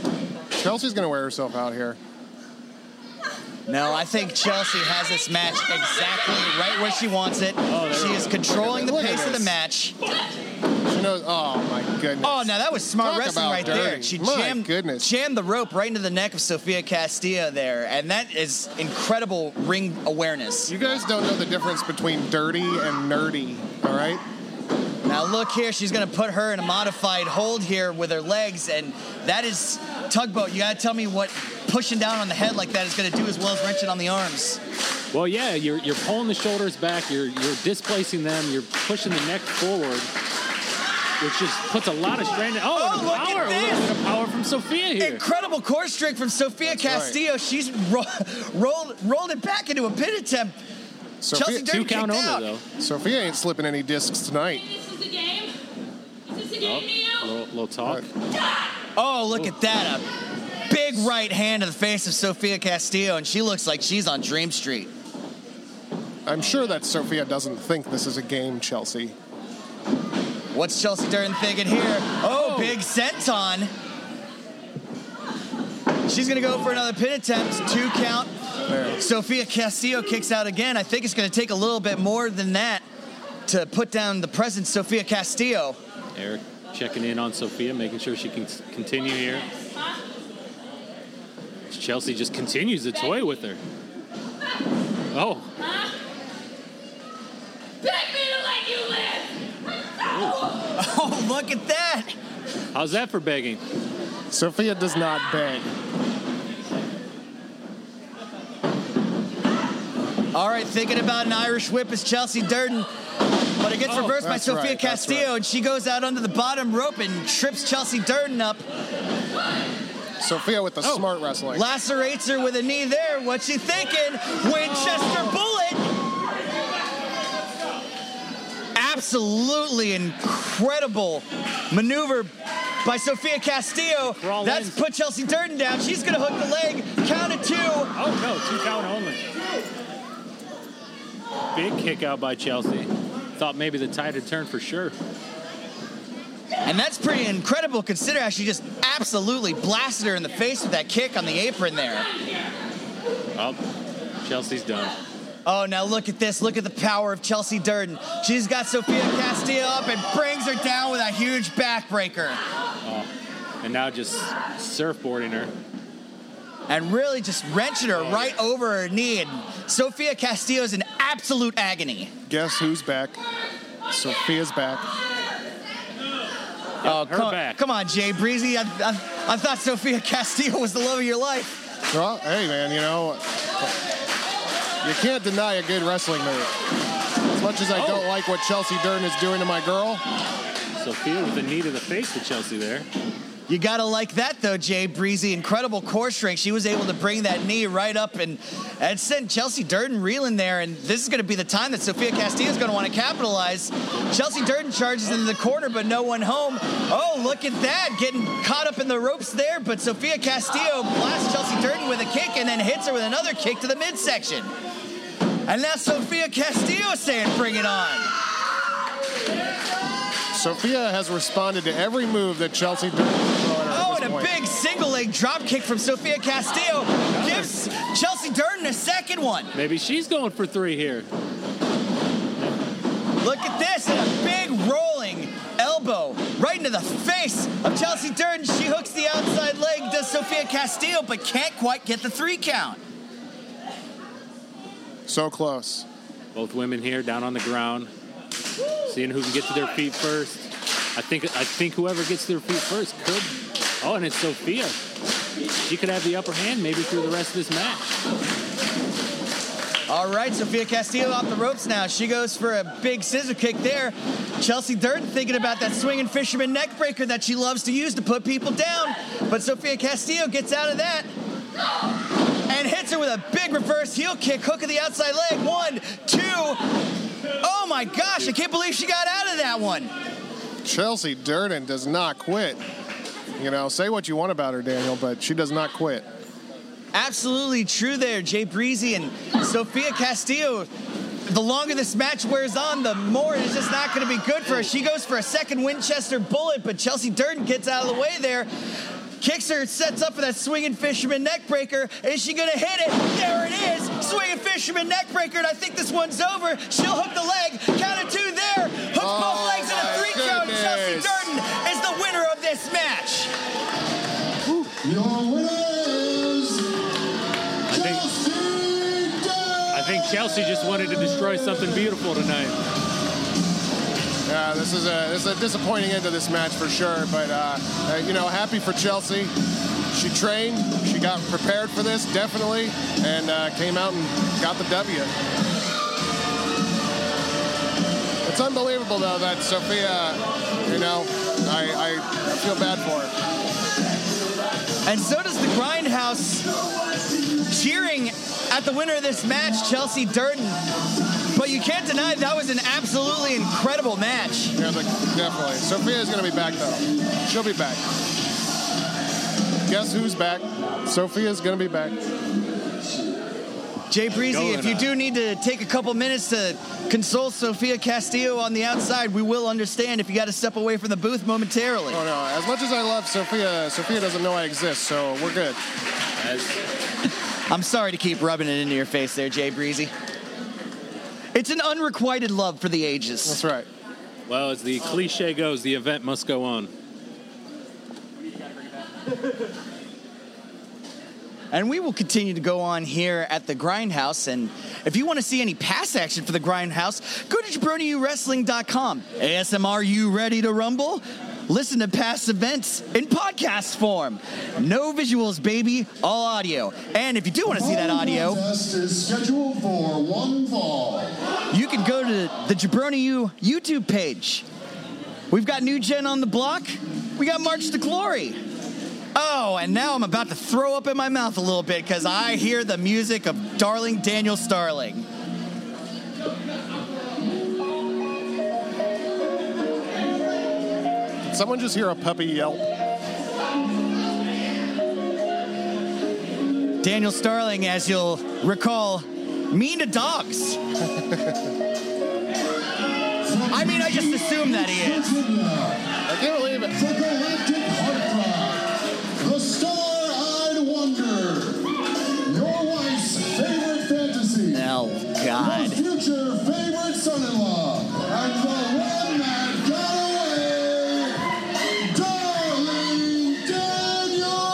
Chelsea's gonna wear herself out here. No, I think Chelsea has this match exactly right where she wants it. Oh, she is controlling the pace of the match. She knows. Oh my goodness. Oh, now that was smart Talk wrestling right dirty. there. She My jammed, goodness. jammed the rope right into the neck of Sophia Castillo there, and that is incredible ring awareness. You guys don't know the difference between dirty and nerdy, all right? Now look here, she's gonna put her in a modified hold here with her legs, and that is tugboat. You gotta tell me what pushing down on the head like that is gonna do as well as wrenching on the arms. Well, yeah, you're you're pulling the shoulders back. You're you're displacing them. You're pushing the neck forward, which just puts a lot of strain. Oh, Oh, and oh, look at power! A little this. bit of power from Sophia here. Incredible core strength from Sophia Castillo. She's ro- rolled rolled it back into a pin attempt. Sophia, Chelsea Durden Two count kicked only out. though. Sophia ain't slipping any discs tonight. This is a game. Is this a Oh, game, little, little talk. Oh, look at that. A big right hand to the face of Sophia Castillo, and she looks like she's on Dream Street. I'm sure that Sophia doesn't think this is a game, Chelsea. What's Chelsea Durden thinking here? Oh, oh. big senton. She's gonna go for another pin attempt, two count. Sophia Castillo kicks out again. I think it's gonna take a little bit more than that to put down the present Sophia Castillo. Eric checking in on Sophia, making sure she can continue here. Chelsea just continues to toy with her. Oh. Beg me to let you live! Oh, look at that! How's that for begging? Sophia does not beg. All right, thinking about an Irish whip is Chelsea Durden. But it gets Oh, reversed by that's Sophia right, Castillo, right. and she goes out under the bottom rope and trips Chelsea Durden up. Sophia with the Oh. smart wrestling. Lacerates her with a knee there. What's she thinking? Winchester oh. bullet. Absolutely incredible maneuver by Sophia Castillo. That's put Chelsea Durden down. She's going to hook the leg. Count of two. Oh, no, two count only. Big kick out by Chelsea. Thought maybe the tide had turned for sure. And that's pretty incredible considering how she just absolutely blasted her in the face with that kick on the apron there. Oh, Chelsea's done. Oh, now look at this. Look at the power of Chelsea Durden. She's got Sophia Castillo up and brings her down with a huge backbreaker. Oh, and now just surfboarding her. And really just wrenching her right over her knee. And Sophia Castillo's in absolute agony. Guess who's back? Sophia's back. oh, her come, back. come on, Jay Breezy. I, I, I thought Sophia Castillo was the love of your life. Well, hey, man, you know, you can't deny a good wrestling move. As much as I oh. don't like what Chelsea Durden is doing to my girl, Sophia with the knee to the face to Chelsea there. You gotta like that though, Jay Breezy. Incredible core strength. She was able to bring that knee right up and, and sent Chelsea Durden reeling there. And this is gonna be the time that Sophia Castillo is gonna want to capitalize. Chelsea Durden charges into the corner, but no one home. Oh, look at that, getting caught up in the ropes there. But Sophia Castillo blasts Chelsea Durden with a kick and then hits her with another kick to the midsection. And now Sophia Castillo saying, "Bring it on." Sophia has responded to every move that Chelsea Durden and a big single leg drop kick from Sophia Castillo gives Chelsea Durden a second one. Maybe she's going for three here. Look at this, a big rolling elbow right into the face of Chelsea Durden. She hooks the outside leg, does Sophia Castillo, but can't quite get the three count. So close. Both women here down on the ground, seeing who can get to their feet first. I think I think whoever gets to their feet first could. Oh, and it's Sophia. She could have the upper hand maybe through the rest of this match. All right, Sophia Castillo off the ropes now. She goes for a big scissor kick there. Chelsea Durden thinking about that swinging fisherman neck breaker that she loves to use to put people down. But Sophia Castillo gets out of that and hits her with a big reverse heel kick, hook of the outside leg. One, two. Oh my gosh, I can't believe she got out of that one. Chelsea Durden does not quit. You know, say what you want about her, Daniel, but she does not quit. Absolutely true there, Jay Breezy and Sophia Castillo. The longer this match wears on, the more it's just not going to be good for her. She goes for a second Winchester bullet, but Chelsea Durden gets out of the way there. Kicks her, sets up for that swinging fisherman neckbreaker. Is she going to hit it? There it is. Swinging fisherman neckbreaker, and I think this one's over. She'll hook the leg. Count of two there. Hooks both legs in a Your winner is I think I think Chelsea just wanted to destroy something beautiful tonight. Yeah, this is a this is a disappointing end to this match for sure. But uh, uh, you know, happy for Chelsea. She trained, she got prepared for this definitely, and uh, came out and got the W. It's unbelievable though that Sophia, you know, I, I, I feel bad for her. And so does the Grindhouse cheering at the winner of this match, Chelsea Durden. But you can't deny that was an absolutely incredible match. Yeah, the, definitely. Sophia's gonna be back though. She'll be back. Guess who's back? Sophia's gonna be back. Jay Breezy, if you on. do need to take a couple minutes to console Sophia Castillo on the outside, we will understand if you got to step away from the booth momentarily. Oh no! As much as I love Sophia, Sophia doesn't know I exist, so we're good. I'm sorry to keep rubbing it into your face there, Jay Breezy. It's an unrequited love for the ages. That's right. Well, as the cliche goes, the event must go on. And we will continue to go on here at the Grindhouse. And if you want to see any past action for the Grindhouse, go to jabroniuwrestling.com. ASMR, you ready to rumble? Listen to past events in podcast form. No visuals, baby, all audio. And if you do want to see that audio, is scheduled for one fall. you can go to the Jabroni U YouTube page. We've got New Gen on the block. We got March to Glory. Oh, and now I'm about to throw up in my mouth a little bit because I hear the music of darling Daniel Starling. Did someone just hear a puppy yelp? Daniel Starling, as you'll recall, mean to dogs. I mean, I just assume that he is. I can't believe it. Star-Eyed Wonder. Your wife's favorite fantasy. Oh, Your God. future favorite son-in-law. And the one that got away. Darling Daniel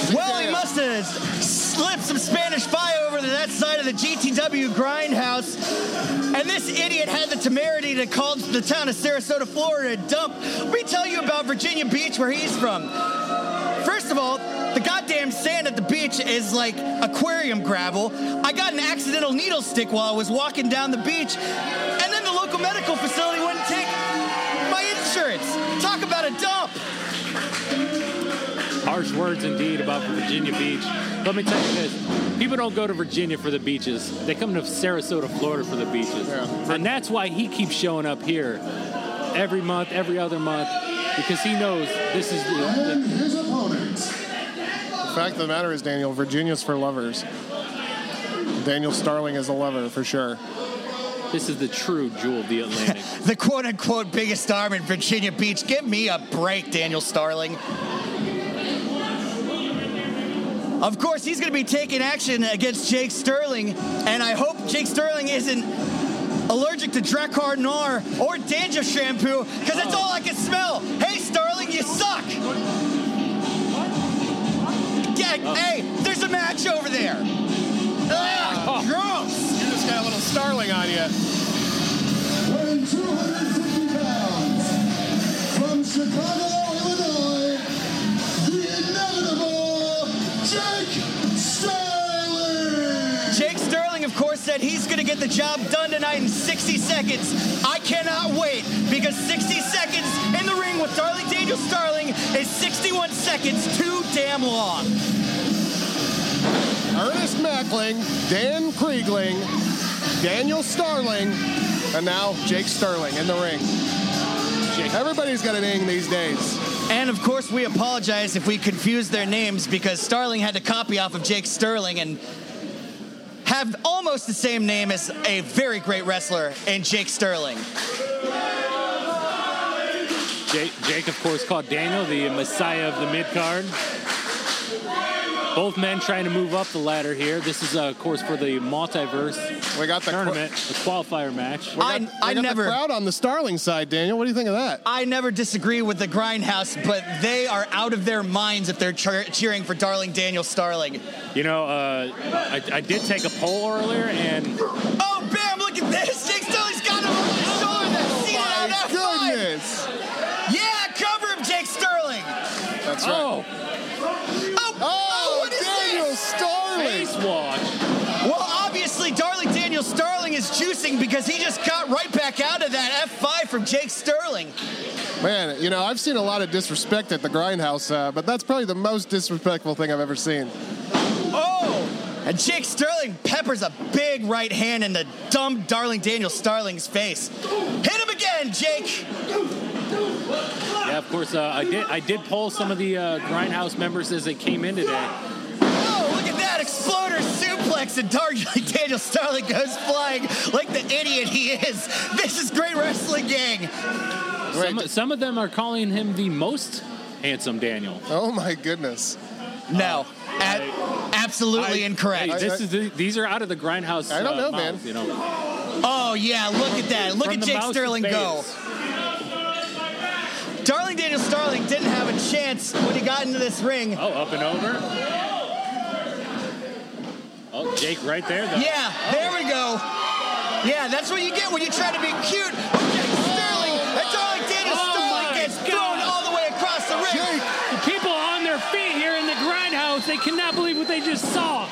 Starling. Well, he must have slipped some Spanish fly over to that side of the GTW grindhouse. And this idiot had the temerity to call the town of Sarasota, Florida a dump. Let me tell you about Virginia Beach, where he's from. First of all, the goddamn sand at the beach is like aquarium gravel. I got an accidental needle stick while I was walking down the beach, and then the local medical facility wouldn't take my insurance. Talk about a dump. Harsh words indeed about Virginia Beach. Let me tell you this. People don't go to Virginia for the beaches. They come to Sarasota, Florida for the beaches. And that's why he keeps showing up here every month, every other month, because he knows this is And the, his opponents. The fact of the matter is, Daniel, Virginia's for lovers. Daniel Starling is a lover for sure. this is the true jewel of the Atlantic. The quote unquote biggest arm in Virginia Beach. Give me a break, Daniel Starling. Of course, he's going to be taking action against Jake Sterling, and I hope Jake Sterling isn't allergic to Drakkar Noir or Danger shampoo, because that's all I can smell. Hey, Sterling, you suck. Yeah, hey, there's a match over there. Ugh, gross. You just got a little Starling on you. weighing 250 pounds, from Chicago, Illinois, Jake Sterling. Jake Sterling, of course, said he's going to get the job done tonight in 60 seconds. I cannot wait because 60 seconds in the ring with Darling Daniel Starling is 61 seconds too damn long. Ernest Mackling, Dan Kriegling, Daniel Starling, and now Jake Sterling in the ring. Everybody's got a name these days. And of course, we apologize if we confused their names because Starling had to copy off of Jake Sterling and have almost the same name as a very great wrestler in Jake Sterling. Jake, Jake, of course, called Daniel the messiah of the mid card. Both men trying to move up the ladder here. This is, uh, of course, for the multiverse We got the tournament, the qualifier match. We got, I- we I got never- the crowd on the Starling side, Daniel. What do you think of that? I never disagree with the Grindhouse, but they are out of their minds if they're cheer- cheering for Darling Daniel Starling. You know, uh, I, I did take a poll earlier, and Oh, because he just got right back out of that F5 from Jake Sterling. Man, you know, I've seen a lot of disrespect at the Grindhouse, uh, but that's probably the most disrespectful thing I've ever seen. Oh! And Jake Sterling peppers a big right hand in the dumb Darling Daniel Starling's face. Hit him again, Jake! Yeah, of course. Uh, I did. I did poll some of the uh, Grindhouse members as they came in today. Exploder suplex, and Dark Daniel Starling goes flying like the idiot he is. This is great wrestling, gang. Some, some of them are calling him the most handsome Daniel. Oh my goodness. No, a- absolutely incorrect. Hey, this is the, these are out of the Grindhouse. I don't uh, know, man. mouth, You know, Oh yeah, look at that. Look From at Jake Sterling go. Darling Daniel Starling didn't have a chance when he got into this ring. Oh, up and over. Oh, Jake right there. Though. Yeah, there we go. Yeah, that's what you get when you try to be cute. Okay, Sterling, and Darling Daniel Oh Starling my gets God. thrown all the way across the ring. The people on their feet here in the Grindhouse, they cannot believe they just saw.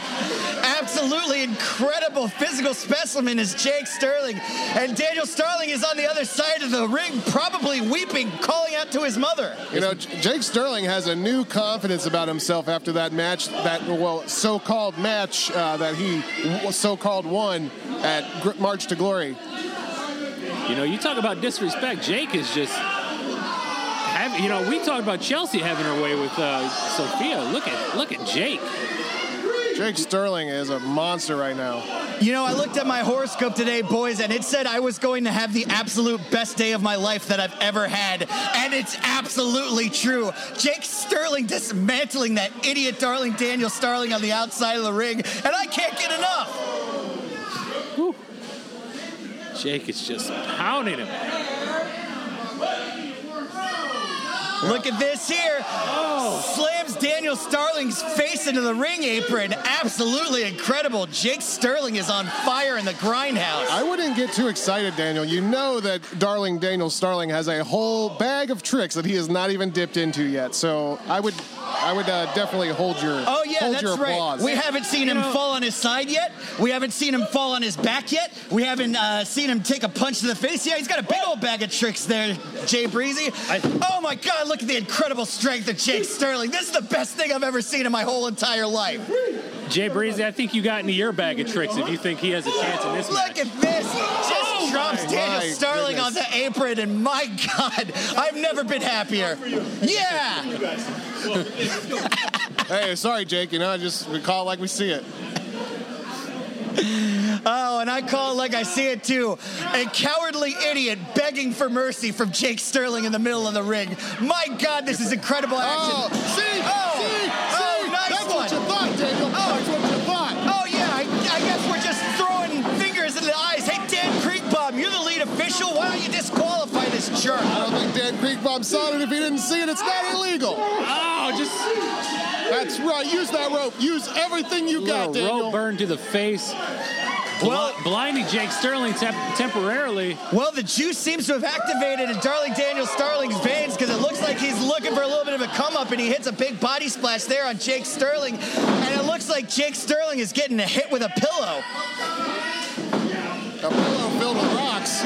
Absolutely incredible physical specimen is Jake Sterling. And Daniel Starling is on the other side of the ring, probably weeping, calling out to his mother. You know, Jake Sterling has a new confidence about himself after that match, that well, so-called match uh, that he so-called won at March to Glory. You know, you talk about disrespect. Jake is just. Have, you know, we talked about Chelsea having her way with uh, Sophia. Look at look at Jake. Jake Sterling is a monster right now. You know, I looked at my horoscope today, boys, and it said I was going to have the absolute best day of my life that I've ever had. And it's absolutely true. Jake Sterling dismantling that idiot darling Daniel Starling on the outside of the ring, and I can't get enough. Jake is just pounding him. Look at this here. Oh. Slams Daniel Starling's face into the ring apron. Absolutely incredible. Jake Sterling is on fire in the grindhouse. I wouldn't get too excited, Daniel. You know that darling Daniel Starling has a whole bag of tricks that he has not even dipped into yet. So I would, I would uh, definitely hold your, Oh yeah, hold that's your right. applause. We haven't seen him fall on his side yet. We haven't seen him fall on his back yet. We haven't uh, seen him take a punch to the face. Yeah, he's got a big old bag of tricks there, Jay Breezy. oh my God, look at the incredible strength of Jake Sterling. This is the best thing I've ever seen in my whole entire life. Jay Breezy, I think you got into your bag of tricks if you think he has a chance in this match. Look at this. Just oh drops my Daniel Starling on the apron, and my God, I've never been happier. Yeah. hey, sorry, Jake. You know, I just we call it like we see it. Oh, and I call it like I see it too. A cowardly idiot begging for mercy from Jake Sterling in the middle of the ring. My God, this is incredible action. Oh, see, Oh, see, oh, see. Nice That's one. what you thought, Daniel. Oh. That's what you thought. Oh yeah, I, I guess we're just throwing fingers in the eyes. Hey, Dan Kriegbaum, you're the lead official. Why don't you disqualify this jerk? I don't think Dan Kriegbaum saw it. If he didn't see it, it's not illegal. Oh, just That's right. Use that rope. Use everything you got, little Daniel. rope burn to the face. Well- Bl- blinding Jake Sterling temp- temporarily. Well, the juice seems to have activated in Darling Daniel Starling's veins because it looks like he's looking for a little bit of a come up and he hits a big body splash there on Jake Sterling. And it looks like Jake Sterling is getting a hit with a pillow. A pillow filled with rocks.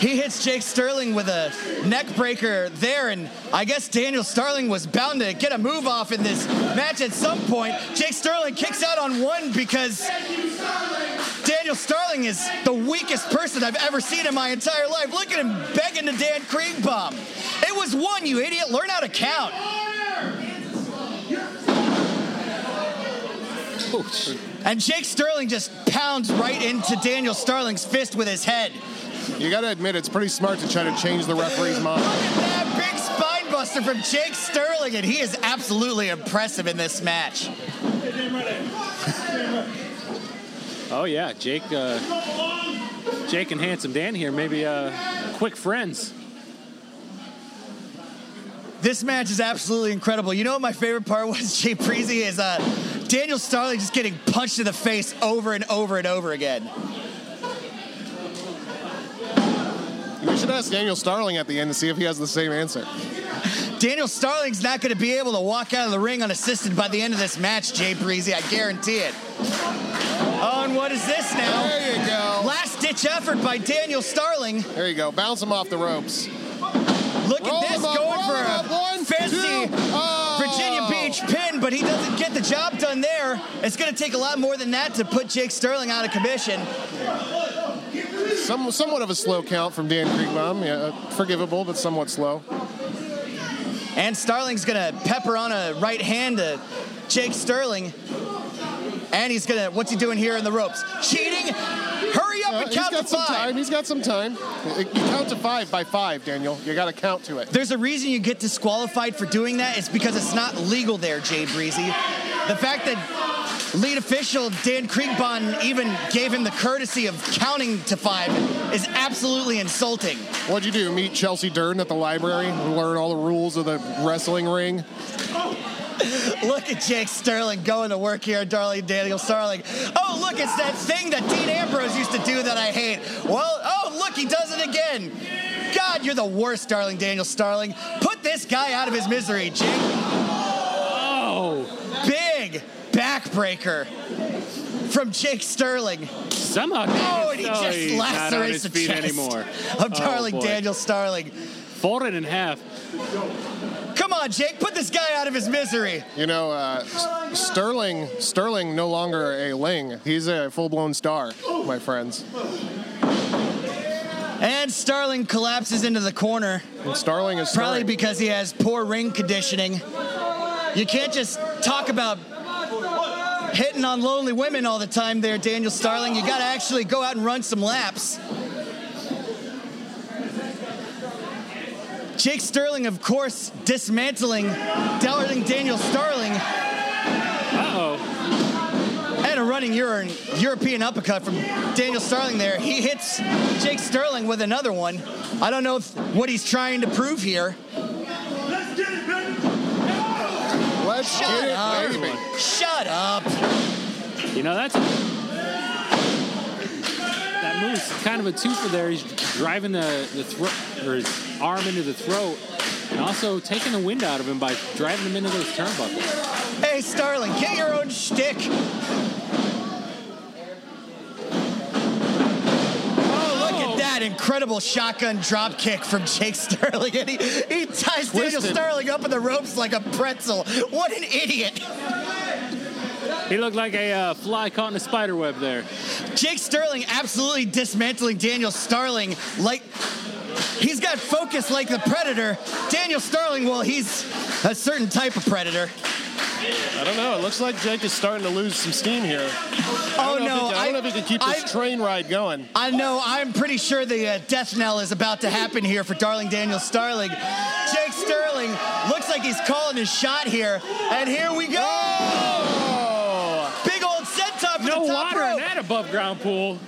He hits Jake Sterling with a neck breaker there, and I guess Daniel Starling was bound to get a move off in this match at some point. Jake Sterling kicks out on one because Daniel Starling is the weakest person I've ever seen in my entire life. Look at him begging to Dan Kriegbaum. It was one, you idiot. Learn how to count. And Jake Sterling just pounds right into Daniel Starling's fist with his head. You got to admit, it's pretty smart to try to change the referee's mind. Look at that big spine buster from Jake Sterling, and he is absolutely impressive in this match. Oh yeah, Jake. Uh, Jake and Handsome Dan here, maybe uh, quick friends. This match is absolutely incredible. You know what my favorite part was, Jay Breezy, is uh, Daniel Starling just getting punched in the face over and over and over again. Should ask Daniel Starling at the end to see if he has the same answer. Daniel Starling's not going to be able to walk out of the ring unassisted by the end of this match, Jay Breezy. I guarantee it. Oh, and what is this now? There you go. Last ditch effort by Daniel Starling. There you go. Bounce him off the ropes. Look Roll at this up, going for a. One, fancy two. Oh. Virginia Beach pin, but he doesn't get the job done there. It's going to take a lot more than that to put Jake Sterling out of commission. Some, somewhat of a slow count from Dan Kriegbaum. Yeah, forgivable, but somewhat slow. And Starling's gonna pepper on a right hand to Jake Sterling. And he's gonna, what's he doing here in the ropes? Cheating? Hurry up Uh, and he's count got to some five. time. He's got some time. You count to five by five, Daniel. You got to count to it. There's a reason you get disqualified for doing that. It's because it's not legal there, Jay Breezy. The fact that lead official Dan Kriegbaum even gave him the courtesy of counting to five is absolutely insulting. What'd you do? Meet Chelsea Durden at the library and learn all the rules of the wrestling ring? Look at Jake Sterling going to work here, darling Daniel Starling. Oh, look, it's that thing that Dean Ambrose used to do that I hate. Well, oh, look, he does it again. God, you're the worst, darling Daniel Starling. Put this guy out of his misery, Jake. Oh, Big backbreaker from Jake Sterling. somehow. Oh, and he Oh, just he's lacerates the feet chest anymore. of Oh, darling boy. Daniel Starling. Folded in half. Come on, Jake, put this guy out of his misery. You know, uh, S- Sterling, Sterling, no longer a Ling. He's a full-blown star, my friends. And Starling collapses into the corner. And Starling is Probably stirring. because he has poor ring conditioning. You can't just talk about hitting on lonely women all the time there, Daniel Starling. You got to actually go out and run some laps. Jake Sterling, of course, dismantling darling Daniel Starling. Uh-oh. And a running Euro- European uppercut from Daniel Starling there. He hits Jake Sterling with another one. I don't know if, what he's trying to prove here. Let's Shut get it, up. baby. Shut up. You know, that's that move's kind of a twofer there. He's driving the, the throat or his arm into the throat and also taking the wind out of him by driving him into those turnbuckles. Hey, Starling, get your own shtick. Oh, look at oh. that incredible shotgun drop kick from Jake Sterling. And he, he ties Daniel Twisted. Starling up in the ropes like a pretzel. What an idiot. He looked like a uh, fly caught in a spider web there. Jake Sterling absolutely dismantling Daniel Starling like he's got focus like the Predator. Daniel Starling, well, he's a certain type of Predator. I don't know. It looks like Jake is starting to lose some steam here. Oh, I don't know no. If he, can, I don't know if he can keep this I- train ride going. I know. I'm pretty sure the uh, death knell is about to happen here for darling Daniel Starling. Jake Sterling looks like he's calling his shot here, and here we go. Top for No the top water in that above ground pool.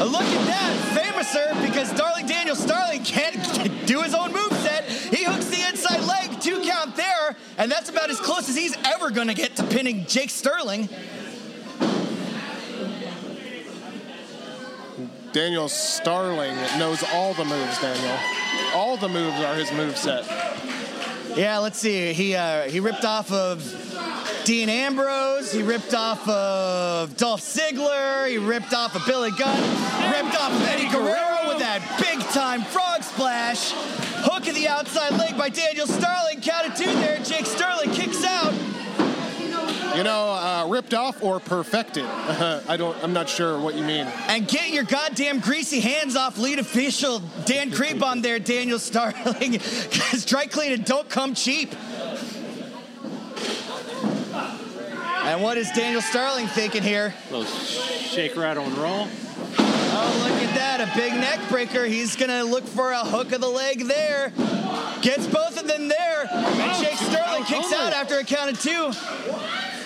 Uh, Look at that, famouser, because darling Daniel Starling can't do his own moveset. He hooks the inside leg, two count there, and that's about as close as he's ever going to get to pinning Jake Sterling. Daniel Starling knows all the moves, Daniel. All the moves are his move set. Yeah, let's see. He uh, he ripped off of Dean Ambrose. He ripped off of Dolph Ziggler. He ripped off of Billy Gunn. Ripped off of Eddie Guerrero with that big time frog splash. Hook of the outside leg by Daniel Starling. Count of two there. Jake Sterling kicks out. You know, uh, ripped off or perfected. I don't. I'm not sure what you mean. And get your goddamn greasy hands off lead official Dan Creepon there, Daniel Starling. Because dry cleaning don't come cheap. And what is Daniel Starling thinking here? A little shake, rattle, and roll. Oh, look at that. A big neck breaker. He's going to look for a hook of the leg there. Gets both of them there. And Jake Sterling kicks out after a count of two.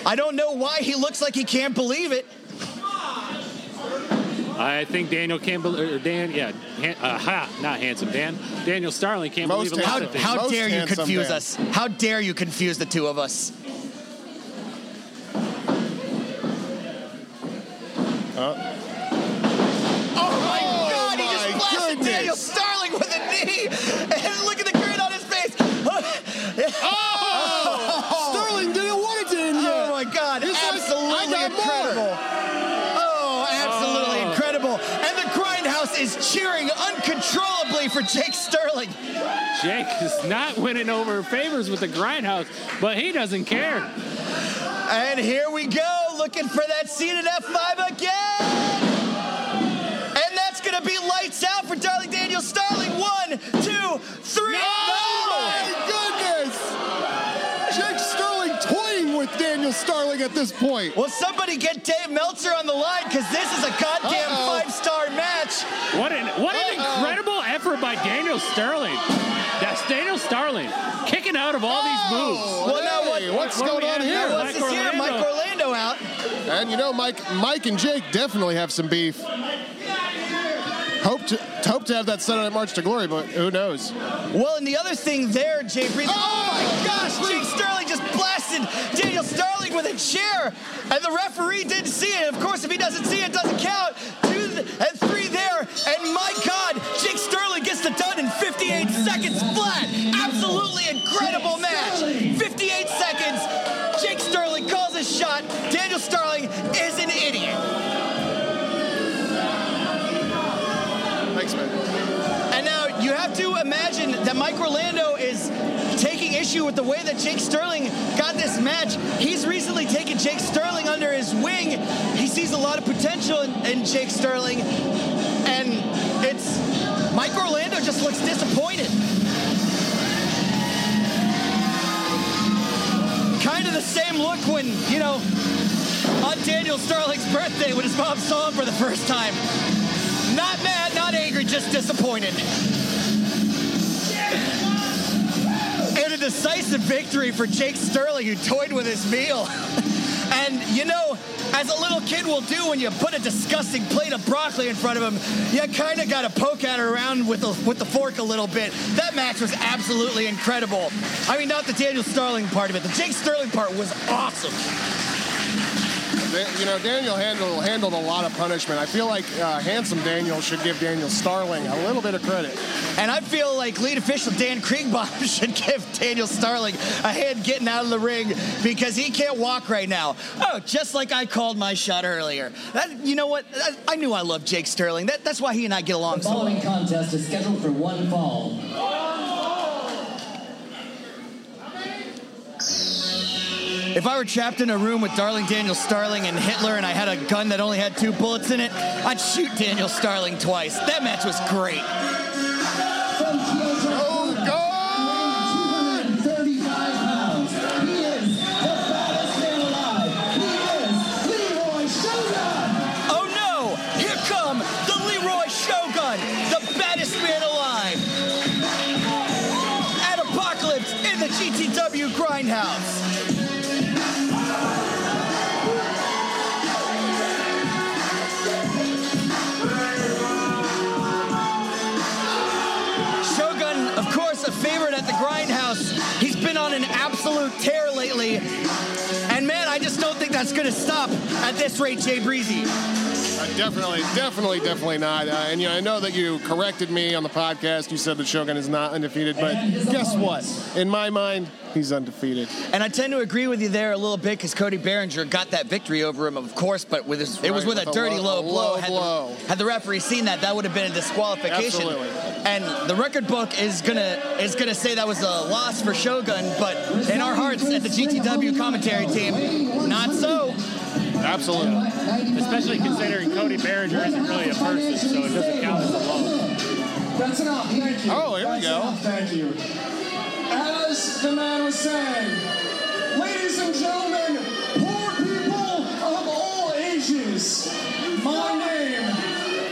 I don't know why he looks like he can't believe it. I think Daniel Campbell or Dan, yeah, Han, uh, ha, not handsome Dan. Daniel Starling can't Most believe a lot How, of things. how Most dare you confuse man. us? How dare you confuse the two of us? for Jake Sterling. Jake is not winning over favors with the grindhouse, but he doesn't care. And here we go, looking for that seat at F5 again. And that's going to be lights out for Darling Daniel Sterling. This point. Well, somebody get Dave Meltzer on the line because this is a goddamn Uh-oh. five-star match. What an what an Uh-oh. incredible effort by Daniel Sterling. That's Daniel Starling kicking out of all these oh, moves. Oh, Well, now what- what's what going we on here? now? What's this Mike here? Mike Orlando. Orlando out. And you know, Mike, Mike and Jake definitely have some beef. Hope to hope to have that at March to Glory, but who knows? Well, and the other thing there, Jay Breeze. Oh, my gosh, Jake Sterling just blasted Daniel Starling with a chair, and the referee didn't see it. Of course, if he doesn't see it, it doesn't count. Two and three there, and my God, Jake Sterling gets the done in 58 seconds flat. Absolutely incredible match. 58 seconds. Jake Sterling calls a shot. Daniel Starling is an have to imagine that Mike Orlando is taking issue with the way that Jake Sterling got this match. He's recently taken Jake Sterling under his wing. He sees a lot of potential in, in Jake Sterling. And it's Mike Orlando just looks disappointed. Kind of the same look when, you know, on Daniel Sterling's birthday when his mom saw him for the first time. Not mad, not angry, just disappointed. And a decisive victory for Jake Sterling, who toyed with his meal. And you know, as a little kid will do when you put a disgusting plate of broccoli in front of him, you kind of got to poke at it around with the, with the fork a little bit. That match was absolutely incredible. I mean, not the Daniel Sterling part of it. The Jake Sterling part was awesome. Da- You know, Daniel handled handled a lot of punishment. I feel like uh, handsome Daniel should give Daniel Starling a little bit of credit. And I feel like lead official Dan Kriegbaum should give Daniel Starling a hand getting out of the ring because he can't walk right now. Oh, just like I called my shot earlier. That, you know what? I, I knew I loved Jake Sterling. That, that's why he and I get along The so well. The following contest is scheduled for one fall. If I were trapped in a room with Darling Daniel Starling and Hitler and I had a gun that only had two bullets in it, I'd shoot Daniel Starling twice. That match was great. Lately. And man, I just don't think that's going to stop at this rate, Jay Breezy. Uh, definitely, definitely, definitely not. Uh, and you know, I know that you corrected me on the podcast. You said that Shogun is not undefeated, but guess what? In my mind, he's undefeated. And I tend to agree with you there a little bit because Cody Behringer got that victory over him, of course, but with his, it was with, with a a dirty low- low, a blow. low had, blow. The, had the referee seen that, that would have been a disqualification. Absolutely. And the record book is gonna is gonna say that was a loss for Shogun, but in our hearts at the GTW commentary team, not so. Absolutely. Especially considering Cody Behringer isn't really a person, so it doesn't count as a loss. That's enough. Thank you. Oh, here we That's go. Enough. Thank you. As the man was saying, ladies and gentlemen, poor people of all ages, my name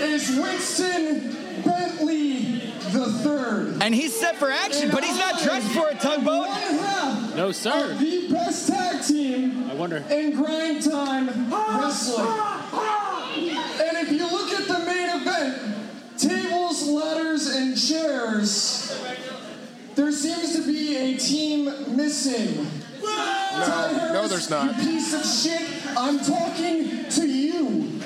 is Winston Bentley the Third. And he's set for action, but he's not dressed for a tugboat. One half No, sir. of the best tag team I wonder. in grind time wrestling. And if you look at the main event, tables, ladders, and chairs, there seems to be a team missing. No, no, there's not. You piece of shit, I'm talking to you. He,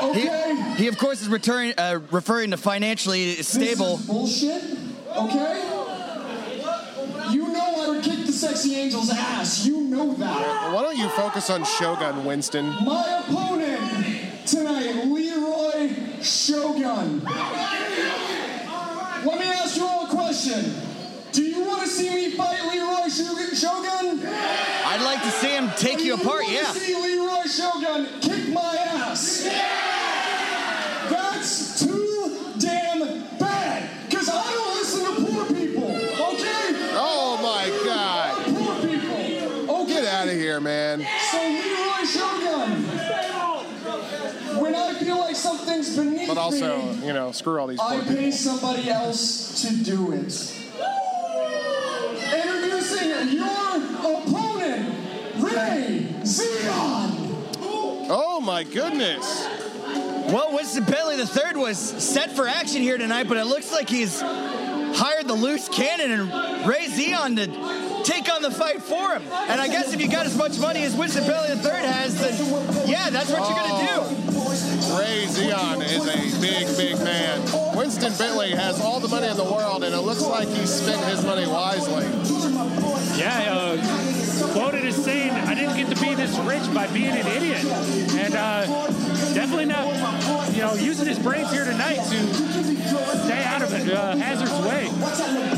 Okay? he of course is returning, uh, referring to financially stable. This is bullshit, okay? You know I would kick the sexy angel's ass. You know that. Why don't you focus on Shogun, Winston? My opponent tonight, Leroy Shogun. Let me ask you all a question. Do you want to see me fight Leroy Shogun? Yeah! I'd like to see him take you, you apart, want yeah. To see Leroy Shogun kick my ass. Yeah! That's too damn bad. Cause I don't listen to poor people, okay? Oh my god. Poor people. Okay. Get out of here, man. So Leroy Shogun. When I feel like something's beneath me, but also, me, you know, screw all these. I people. somebody else to do it. Introducing your opponent, Ray Zion. Oh my goodness. Well, Winston Bentley III was set for action here tonight, but it looks like he's hired the loose cannon and Ray Zion to take on the fight for him. And I guess if you got as much money as Winston Bentley III has, then yeah, that's what you're gonna do. Ray Zion is a big, big man. Winston Bentley has all the money in the world, and it looks like he spent his money wisely. Yeah, uh, quoted as saying, I didn't get to be this rich by being an idiot. And uh, definitely not, you know, using his brains here tonight to stay out of it, uh, Hazard's way.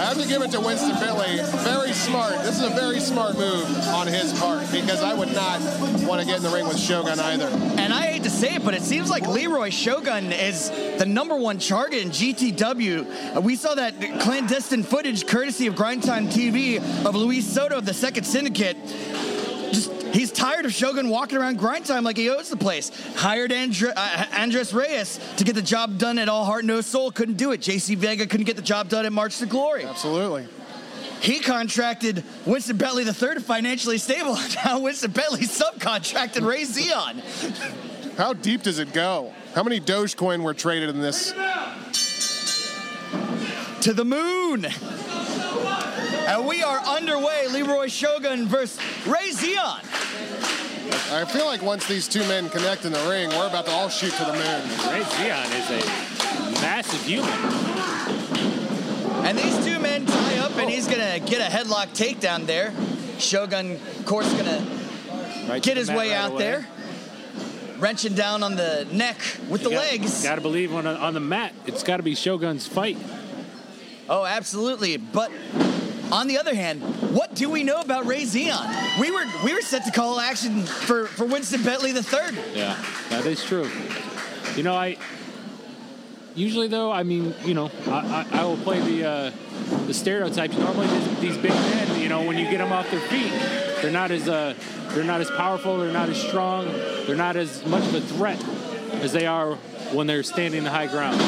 I have to give it to Winston Bentley. Very smart. This is a very smart move on his part because I would not want to get in the ring with Shogun either. And I hate to say it, but it seems like Leroy Shogun is the number one target in GTW. We saw that clandestine footage, courtesy of Grind Time TV, of Luis Soto of the Second Syndicate. He's tired of Shogun walking around Grind Time like he owns the place. Hired Andre, uh, Andres Reyes to get the job done at All Heart No Soul, couldn't do it. JC Vega couldn't get the job done at March to Glory. Absolutely. He contracted Winston Bentley III to financially stable. Now Winston Bentley subcontracted Ray Zion. How deep does it go? How many Dogecoin were traded in this? to the moon. And we are underway. Leroy Shogun versus Ray Zion. I feel like once these two men connect in the ring, we're about to all shoot to the moon. Ray Zion is a massive human. And these two men tie up, and he's gonna get a headlock takedown there. Shogun, of course, gonna Right get the his way right out away. there, wrenching down on the neck with the legs. Got to believe on, on the mat, it's got to be Shogun's fight. Oh, absolutely. But on the other hand, what do we know about Ray Zion? We were we were set to call action for, for Winston Bentley the third. Yeah, that is true. You know, I usually though, I mean, you know, I, I, I will play the uh, the stereotypes. Normally, these, these big men, you know, when you get them off their feet, they're not as uh, they're not as powerful, they're not as strong, they're not as much of a threat as they are when they're standing the high ground.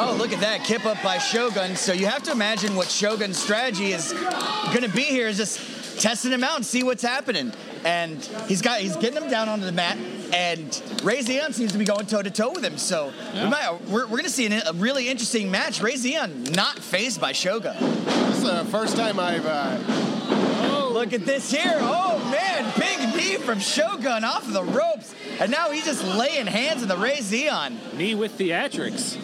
Oh, look at that. Kip up by Shogun. So you have to imagine what Shogun's strategy is going to be here is just testing him out and see what's happening. And he's got he's getting him down onto the mat, and Ray Zion seems to be going toe to toe with him. So we might, we're, we're going to see an, a really interesting match. Ray Zion not phased by Shogun. This is the first time I've. Uh, Look at this here. Oh man, big knee from Shogun off of the ropes, and now he's just laying hands on the Ray Zion. Knee with theatrics.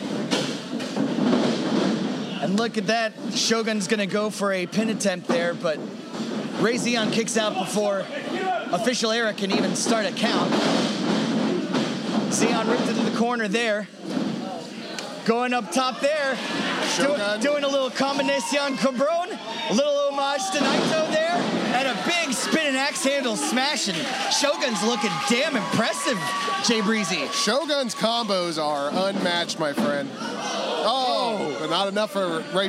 And look at that. Shogun's going to go for a pin attempt there, but Ray Zion kicks out before official era can even start a count. Zion ripped into the corner there. Going up top there. Do- doing a little combination cabron. A little homage to Naito there. And a big spinning axe handle smashing. Shogun's looking damn impressive, Jay Breezy. Shogun's combos are unmatched, my friend. Oh, but not enough for Ray.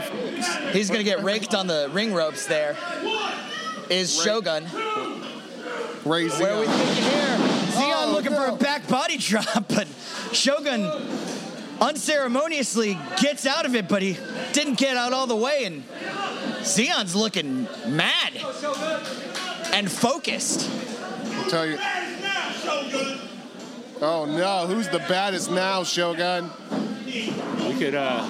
He's going to get raked on the ring ropes there. Is Shogun. Ray Where are we Zion. thinking here? Oh, Zion Oh, looking for a back body drop, but Shogun unceremoniously gets out of it, but he didn't get out all the way, and Zion's looking mad and focused. I'll tell you. Oh no, who's the baddest now, Shogun? We could. uh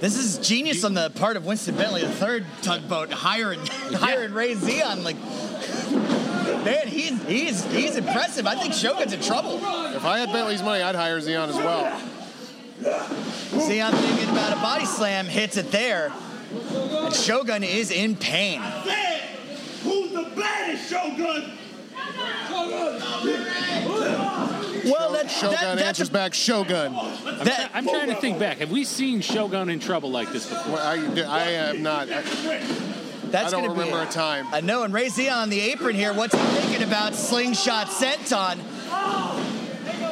This is genius on the part of Winston Bentley, the third tugboat, hiring hiring Ray Zion. Like, man, he's he's he's impressive. I think Shogun's in trouble. If I had Bentley's money, I'd hire Zion as well. Zion thinking about a body slam, hits it there, and Shogun is in pain. Who's the baddest Shogun? Well, that, Shogun that, that's answers a, back, Shogun. I'm, That- I'm trying to think back. Have we seen Shogun in trouble like this before? Well, I, I have not. I, that's I don't gonna remember be a time. I know, and Ray Zion on the apron here. What's he thinking about? Slingshot senton.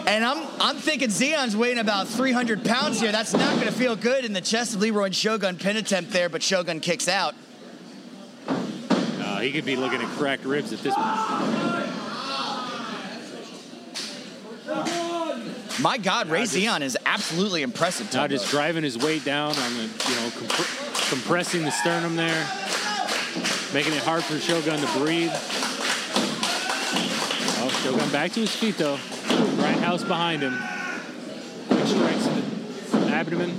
And I'm I'm thinking Zion's weighing about 300 pounds here. That's not going to feel good in the chest of Leroy and Shogun pin attempt there, but Shogun kicks out. Uh, he could be looking at cracked ribs at this point. My God, Ray Zion is absolutely impressive. Now just driving his weight down on the, you know, comp- compressing the sternum there, making it hard for Shogun to breathe. Oh, Shogun back to his feet though. Grindhouse behind him. Quick strikes to the abdomen.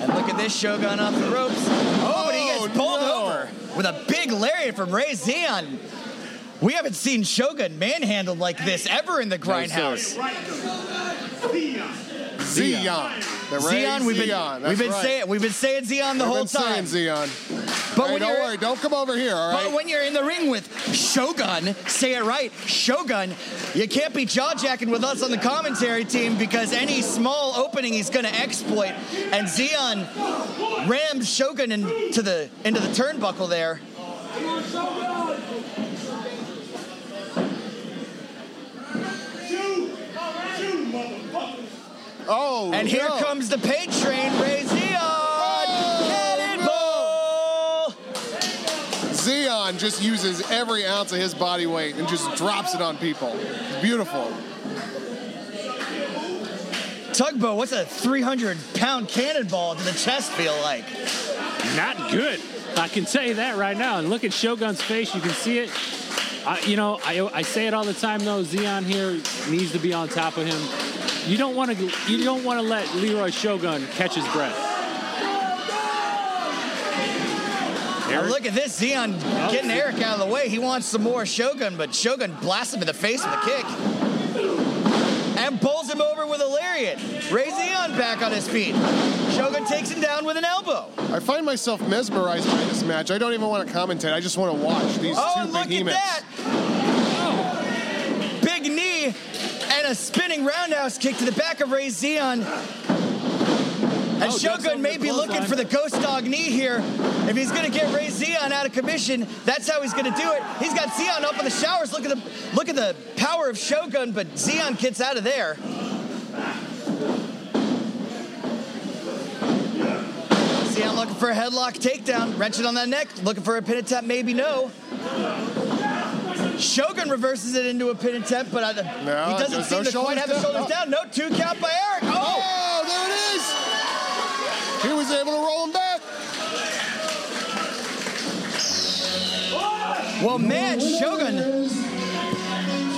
And look at this Shogun off the ropes. Oh, but he gets oh, pulled over with a big lariat from Ray Zion. We haven't seen Shogun manhandled like this ever in the grindhouse. Zion. The Zion, we've been Zion. That's we've been right. saying we've been saying Zion the We've whole been saying time. Zion. But hey, don't worry, don't come over here, all right? But when you're in the ring with Shogun, say it right, Shogun, you can't be jaw jacking with us on the commentary team because any small opening he's going to exploit. And Zion rams Shogun into the into the turnbuckle there. Oh, And here no. comes the paint train, Ray Zion. Oh. Cannonball! Zion just uses every ounce of his body weight and just drops it on people. It's beautiful. Tugboat, what's a 300 pound cannonball to the chest feel like? Not good. I can tell you that right now. And look at Shogun's face. You can see it. I, you know, I, I say it all the time though. Zion here needs to be on top of him. You don't want to. You don't want to let Leroy Shogun catch his breath. Now look at this, Zion getting Eric out of the way. He wants some more Shogun, but Shogun blasts him in the face with a kick. And bowls him over with a lariat. Ray Zion back on his feet. Shogun takes him down with an elbow. I find myself mesmerized by this match. I don't even want to commentate. I just want to watch these Oh, two and look behemoths. at that! Big knee and a spinning roundhouse kick to the back of Ray Zion. And Oh, Shogun may be looking clothesline. for the ghost dog knee here. If he's going to get Ray Zion out of commission, that's how he's going to do it. He's got Zion up in the showers. Look at the look at the power of Shogun, but Zion gets out of there. Zion looking for a headlock takedown, wrenching on that neck, looking for a pin attempt, maybe no. Shogun reverses it into a pin attempt, but uh, I, No, he doesn't seem no to quite have his shoulders down. No, two count by Eric. Oh. oh! Oh, there it is. He was able to roll him back. Well, man, Shogun.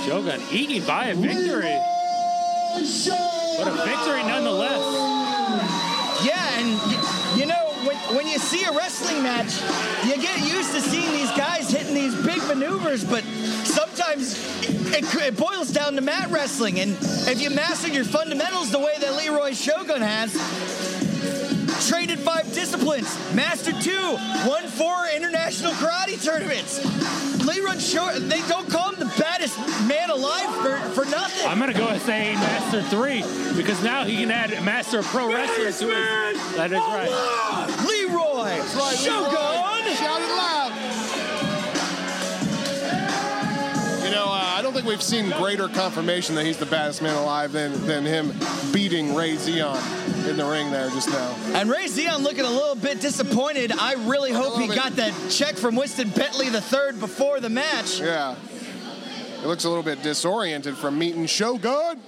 Shogun eking by a victory. But a victory nonetheless. When, you see a wrestling match, you get used to seeing these guys hitting these big maneuvers, but sometimes it, it boils down to mat wrestling. And if you master your fundamentals the way that Leroy Shogun has, traded five disciplines, mastered two, won four international karate tournaments. Leroy Shogun, they don't call him the baddest man alive for, for nothing. I'm gonna go and say Master Three because now he can add Master Pro Wrestler to his. That is right. Leroy right, Shogun! Shout it loud. You know, uh, I don't think we've seen greater confirmation that he's the baddest man alive than, than him beating Ray Zion in the ring there just now. And Ray Zion looking a little bit disappointed. I really hope he bit. got that check from Winston Bentley III before the match. Yeah. He looks a little bit disoriented from meeting Shogun.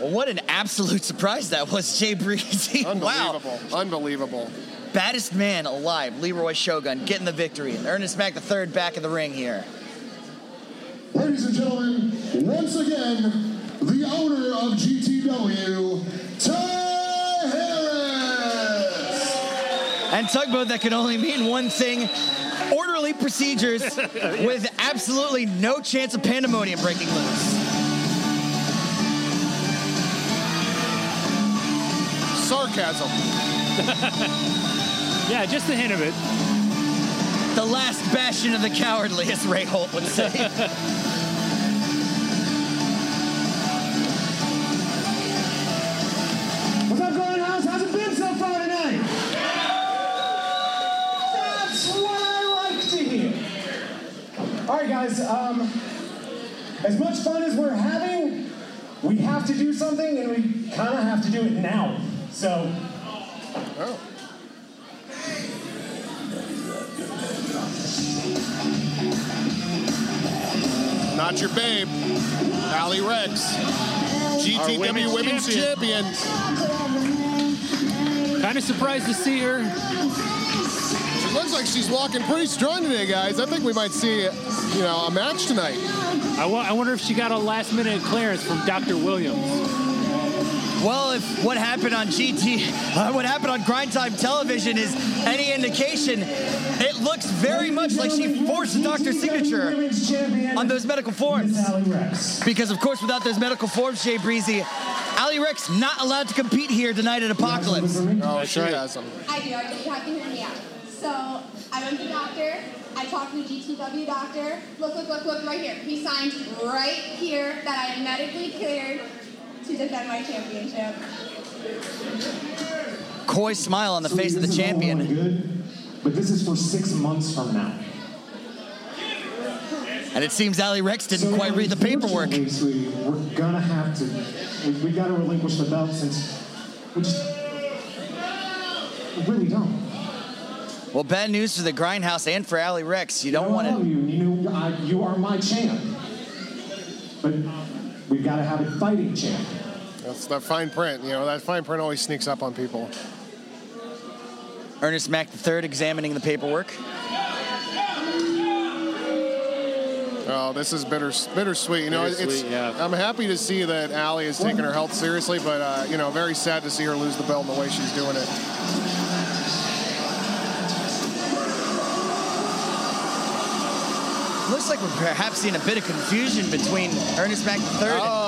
Well, what an absolute surprise that was, Jay Breezy. wow. Unbelievable. Unbelievable. Unbelievable. Baddest man alive, Leroy Shogun, getting the victory. And Ernest Mack III back in the ring here. Ladies and gentlemen, once again, the owner of GTW, Ty Harris. And tugboat that can only mean one thing orderly procedures with absolutely no chance of pandemonium breaking loose. Sarcasm. Yeah, just a hint of it. The last bastion of the cowardly, as Ray Holt would say. What's up, Grindhouse? How's it been so far tonight? That's what I like to hear. All right, guys. Um, as much fun as we're having, we have to do something, and we kind of have to do it now. So, Oh. Not your babe, Allie Ricks, GTW Women's, women's champion. Kind of surprised to see her. She looks like she's walking pretty strong today, guys. I think we might see, you know, a match tonight. I wonder if she got a last-minute clearance from Dr. Williams. Well, if what happened on GT, uh, what happened on Grind Time Television is any indication, it looks very much like she forced the doctor's signature on those medical forms. Because, of course, without those medical forms, Jay Breezy, Allie Ricks not allowed to compete here tonight at Apocalypse. Oh, she has them. I do. I do. You have to hear me out. So I went to the doctor. I talked to the GTW doctor. Look, look, look, look right here. He signed right here that I am medically cleared to defend my championship. Coy smile on the face of the This is all well and champion. Good, but this is for six months from now. And it seems Allie Ricks didn't quite read the paperwork. Sweetie, we're gonna have to. We, we gotta relinquish the belt since we just we really don't. Well, bad news for the Grindhouse and for Allie Ricks. You don't want love to. you. You I, you are my champ. But we've got to have a fighting champ. That's that fine print. You know, that fine print always sneaks up on people. Ernest Mack III examining the paperwork. Oh, this is bitter, bittersweet. You know, it's. Yeah. I'm happy to see that Allie is taking her health seriously, but uh, you know, very sad to see her lose the belt in the way she's doing it. Looks like we're perhaps seeing a bit of confusion between Ernest Mack III Oh, and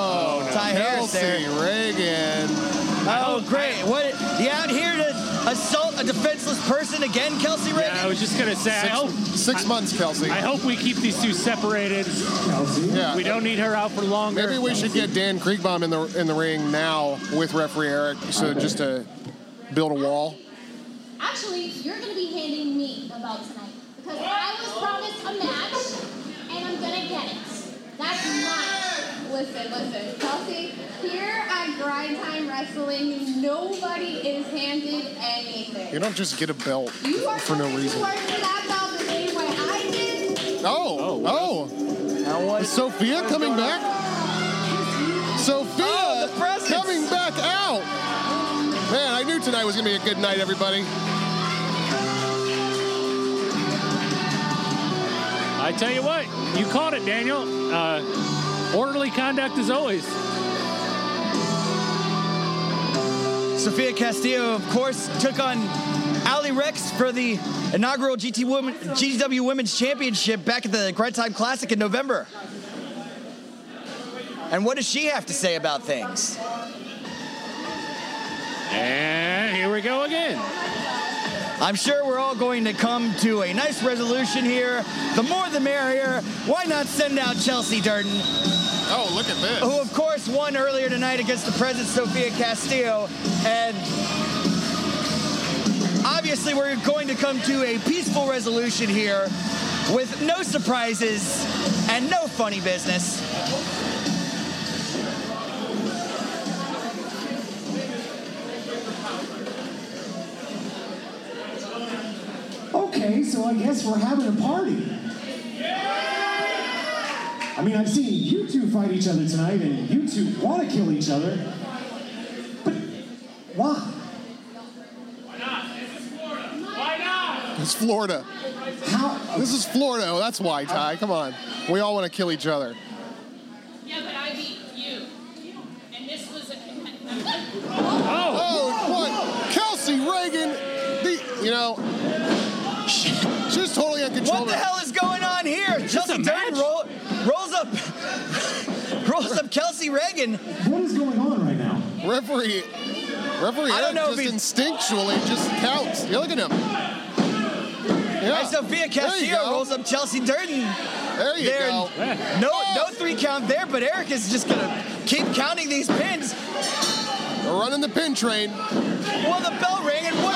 Ty Harris there. Kelsey Reagan. Oh, great. What? You out here to assault a defenseless person again, Kelsey Reagan? Yeah, I was just gonna say. I Six, hope six months, Kelsey. I hope we keep these two separated. Yeah. We don't need her out for longer. Maybe we should get Dan Kriegbaum in the in the ring now with referee Eric, so just to build a wall. Actually, you're going to be handing me the belt tonight because I was promised a match and I'm going to get it. That's mine. Listen, listen. Kelsey, here at Grind Time Wrestling, nobody is handed anything. You don't just get a belt You are for no reason. work for that belt the same way I did. Oh, oh. Is Sophia coming back? Sophia Oh, coming back out. Man, I knew tonight was going to be a good night, everybody. I tell you what, you caught it, Daniel. Uh, orderly conduct as always. Sophia Castillo, of course, took on Allie Ricks for the inaugural GT Women, GTW Women's Championship back at the Grind Time Classic in November. And what does she have to say about things? And here we go again. I'm sure we're all going to come to a nice resolution here. The more the merrier. Why not send out Chelsea Durden, Oh, look at this. who of course won earlier tonight against the present Sophia Castillo. And obviously we're going to come to a peaceful resolution here with no surprises and no funny business. So I guess we're having a party. I mean, I've seen you two fight each other tonight, and you two want to kill each other. But why? Why not? This is Florida. Why not? It's Florida. How? This is Florida. Oh, that's why, Ty. Uh, Come on. We all want to kill each other. Yeah, but I beat you. And this was a. Oh, what? Kelsey Reagan. The, you know, she's totally uncontrollable. What the hell is going on here? Chelsea Durden roll, rolls up rolls up Kelsey Reagan. What is going on right now? Referee, referee I don't Eric know if just he's- instinctually just counts. You look at him. Yeah. And Sophia There Castillo rolls up Chelsea Durden. There you There- go. No, oh. no three count there, but Eric is just gonna keep counting these pins. We're running the pin train. Well, the bell rang and what?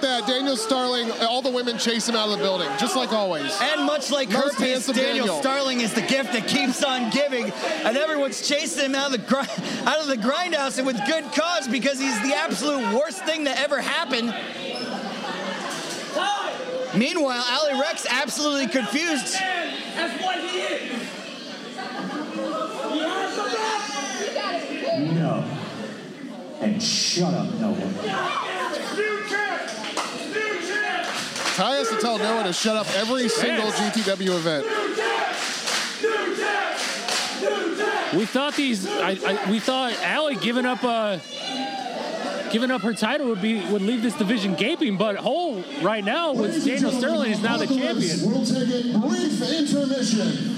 Like that. Daniel Starling, all the women chase him out of the building, just like always. And much like Most herpes, Daniel, Daniel. Starling is the gift that keeps on giving, and everyone's chasing him out of the gr- out of the grindhouse, and with good cause because he's the absolute worst thing to ever happen. Meanwhile, Allie Ricks absolutely confused. That's what he is. He has the best. No. And shut up, Noah. New champ. New champ. Ty has to tell Noah to shut up every single GTW event. New champ. New champ. We thought these. I, I, we thought Allie giving up. Uh, giving up her title would be would leave this division gaping. But Hole right now with Daniel Starling is now the champion. We'll take a brief intermission.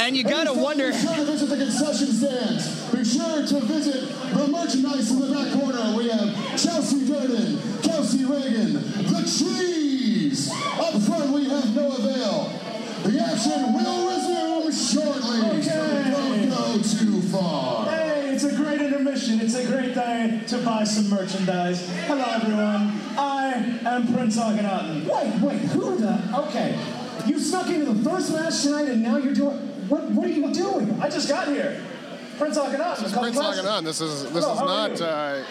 And you gotta wonder. Be sure to visit the concession stands. Be sure to visit the merchandise in the back corner. We have Chelsea Durden, action will resume shortly. So don't go too far. Hey, it's a great intermission. It's a great day to buy some merchandise. Hello, everyone. I am Prince Akhenaten. Wait, wait, who the? Okay, you snuck into the first match tonight, and now you're doing. What? What are you doing? I just got here. Prince Akhenaten. This is Prince Akhenaten. This is this Hello, is how are not you? uh,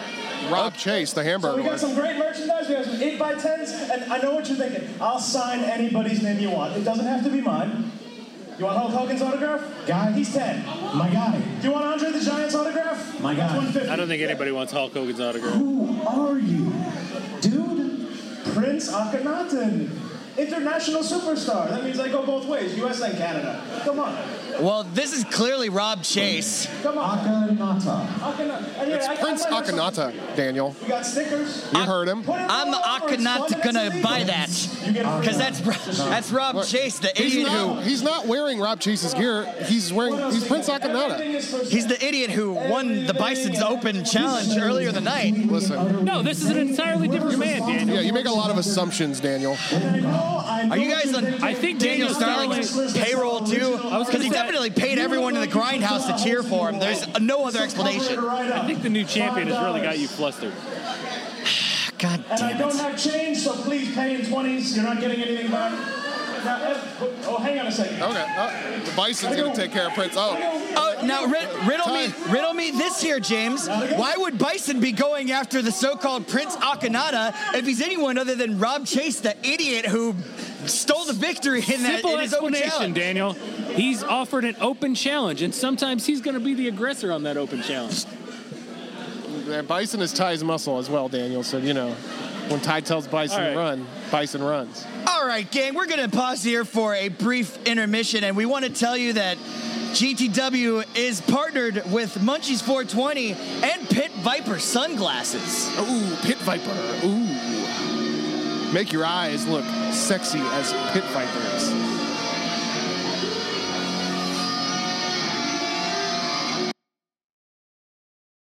Rob Chase, the So hamburger we got one. some great merchandise. We have some 8x10s, and I know what you're thinking. I'll sign anybody's name you want. It doesn't have to be mine. You want Hulk Hogan's autograph? Guy. He's 10. My guy. Do you want Andre the Giant's autograph? My guy. I don't think anybody wants Hulk Hogan's autograph. Who are you? Dude, Prince Akhenaten. International superstar. That means I go both ways, US and Canada. Come on. Well, this is clearly Rob Chase. Come on. Akhenaten. Akhenaten. And It's I- I Prince might have some- Akhenaten, Daniel. We got stickers. You heard him. Put I'm all over. It's not fun and gonna buy that You get because that's that's Rob Look, Chase, the He's idiot not, who he's not wearing Rob Chase's gear. He's wearing. He's Prince Akhenaten. he's the idiot who won the Bison's Open challenge earlier the night. Listen. No, this is an entirely different man, Daniel. Yeah, you make a lot of assumptions, Daniel. Are you guys on I think Daniel Daniel Starling's payroll too? Because he definitely paid everyone in the grindhouse to cheer for him. There's no other explanation. I think the new champion has really got you flustered. God damn it. And I don't have change, so please pay in 20s. You're not getting anything back. Now, Ev- oh, hang on a second. Okay. Uh, the Bison's gonna take care of Prince. Oh, Oh, now rid- riddle me, riddle me this here, James. Why would Bison be going after the so-called Prince Akhenaten if he's anyone other than Rob Chase, the idiot who stole the victory in that Simple in his own explanation, challenge? Daniel. He's offered an open challenge, and sometimes he's going to be the aggressor on that open challenge. Bison is Ty's muscle as well, Daniel. So you know, when Ty tells Bison All right. to run, Bison runs. All right, gang, we're going to pause here for a brief intermission, and we want to tell you that GTW is partnered with Munchies 420 and Pit Viper sunglasses. Ooh, Pit Viper. Ooh. Make your eyes look sexy as Pit Vipers.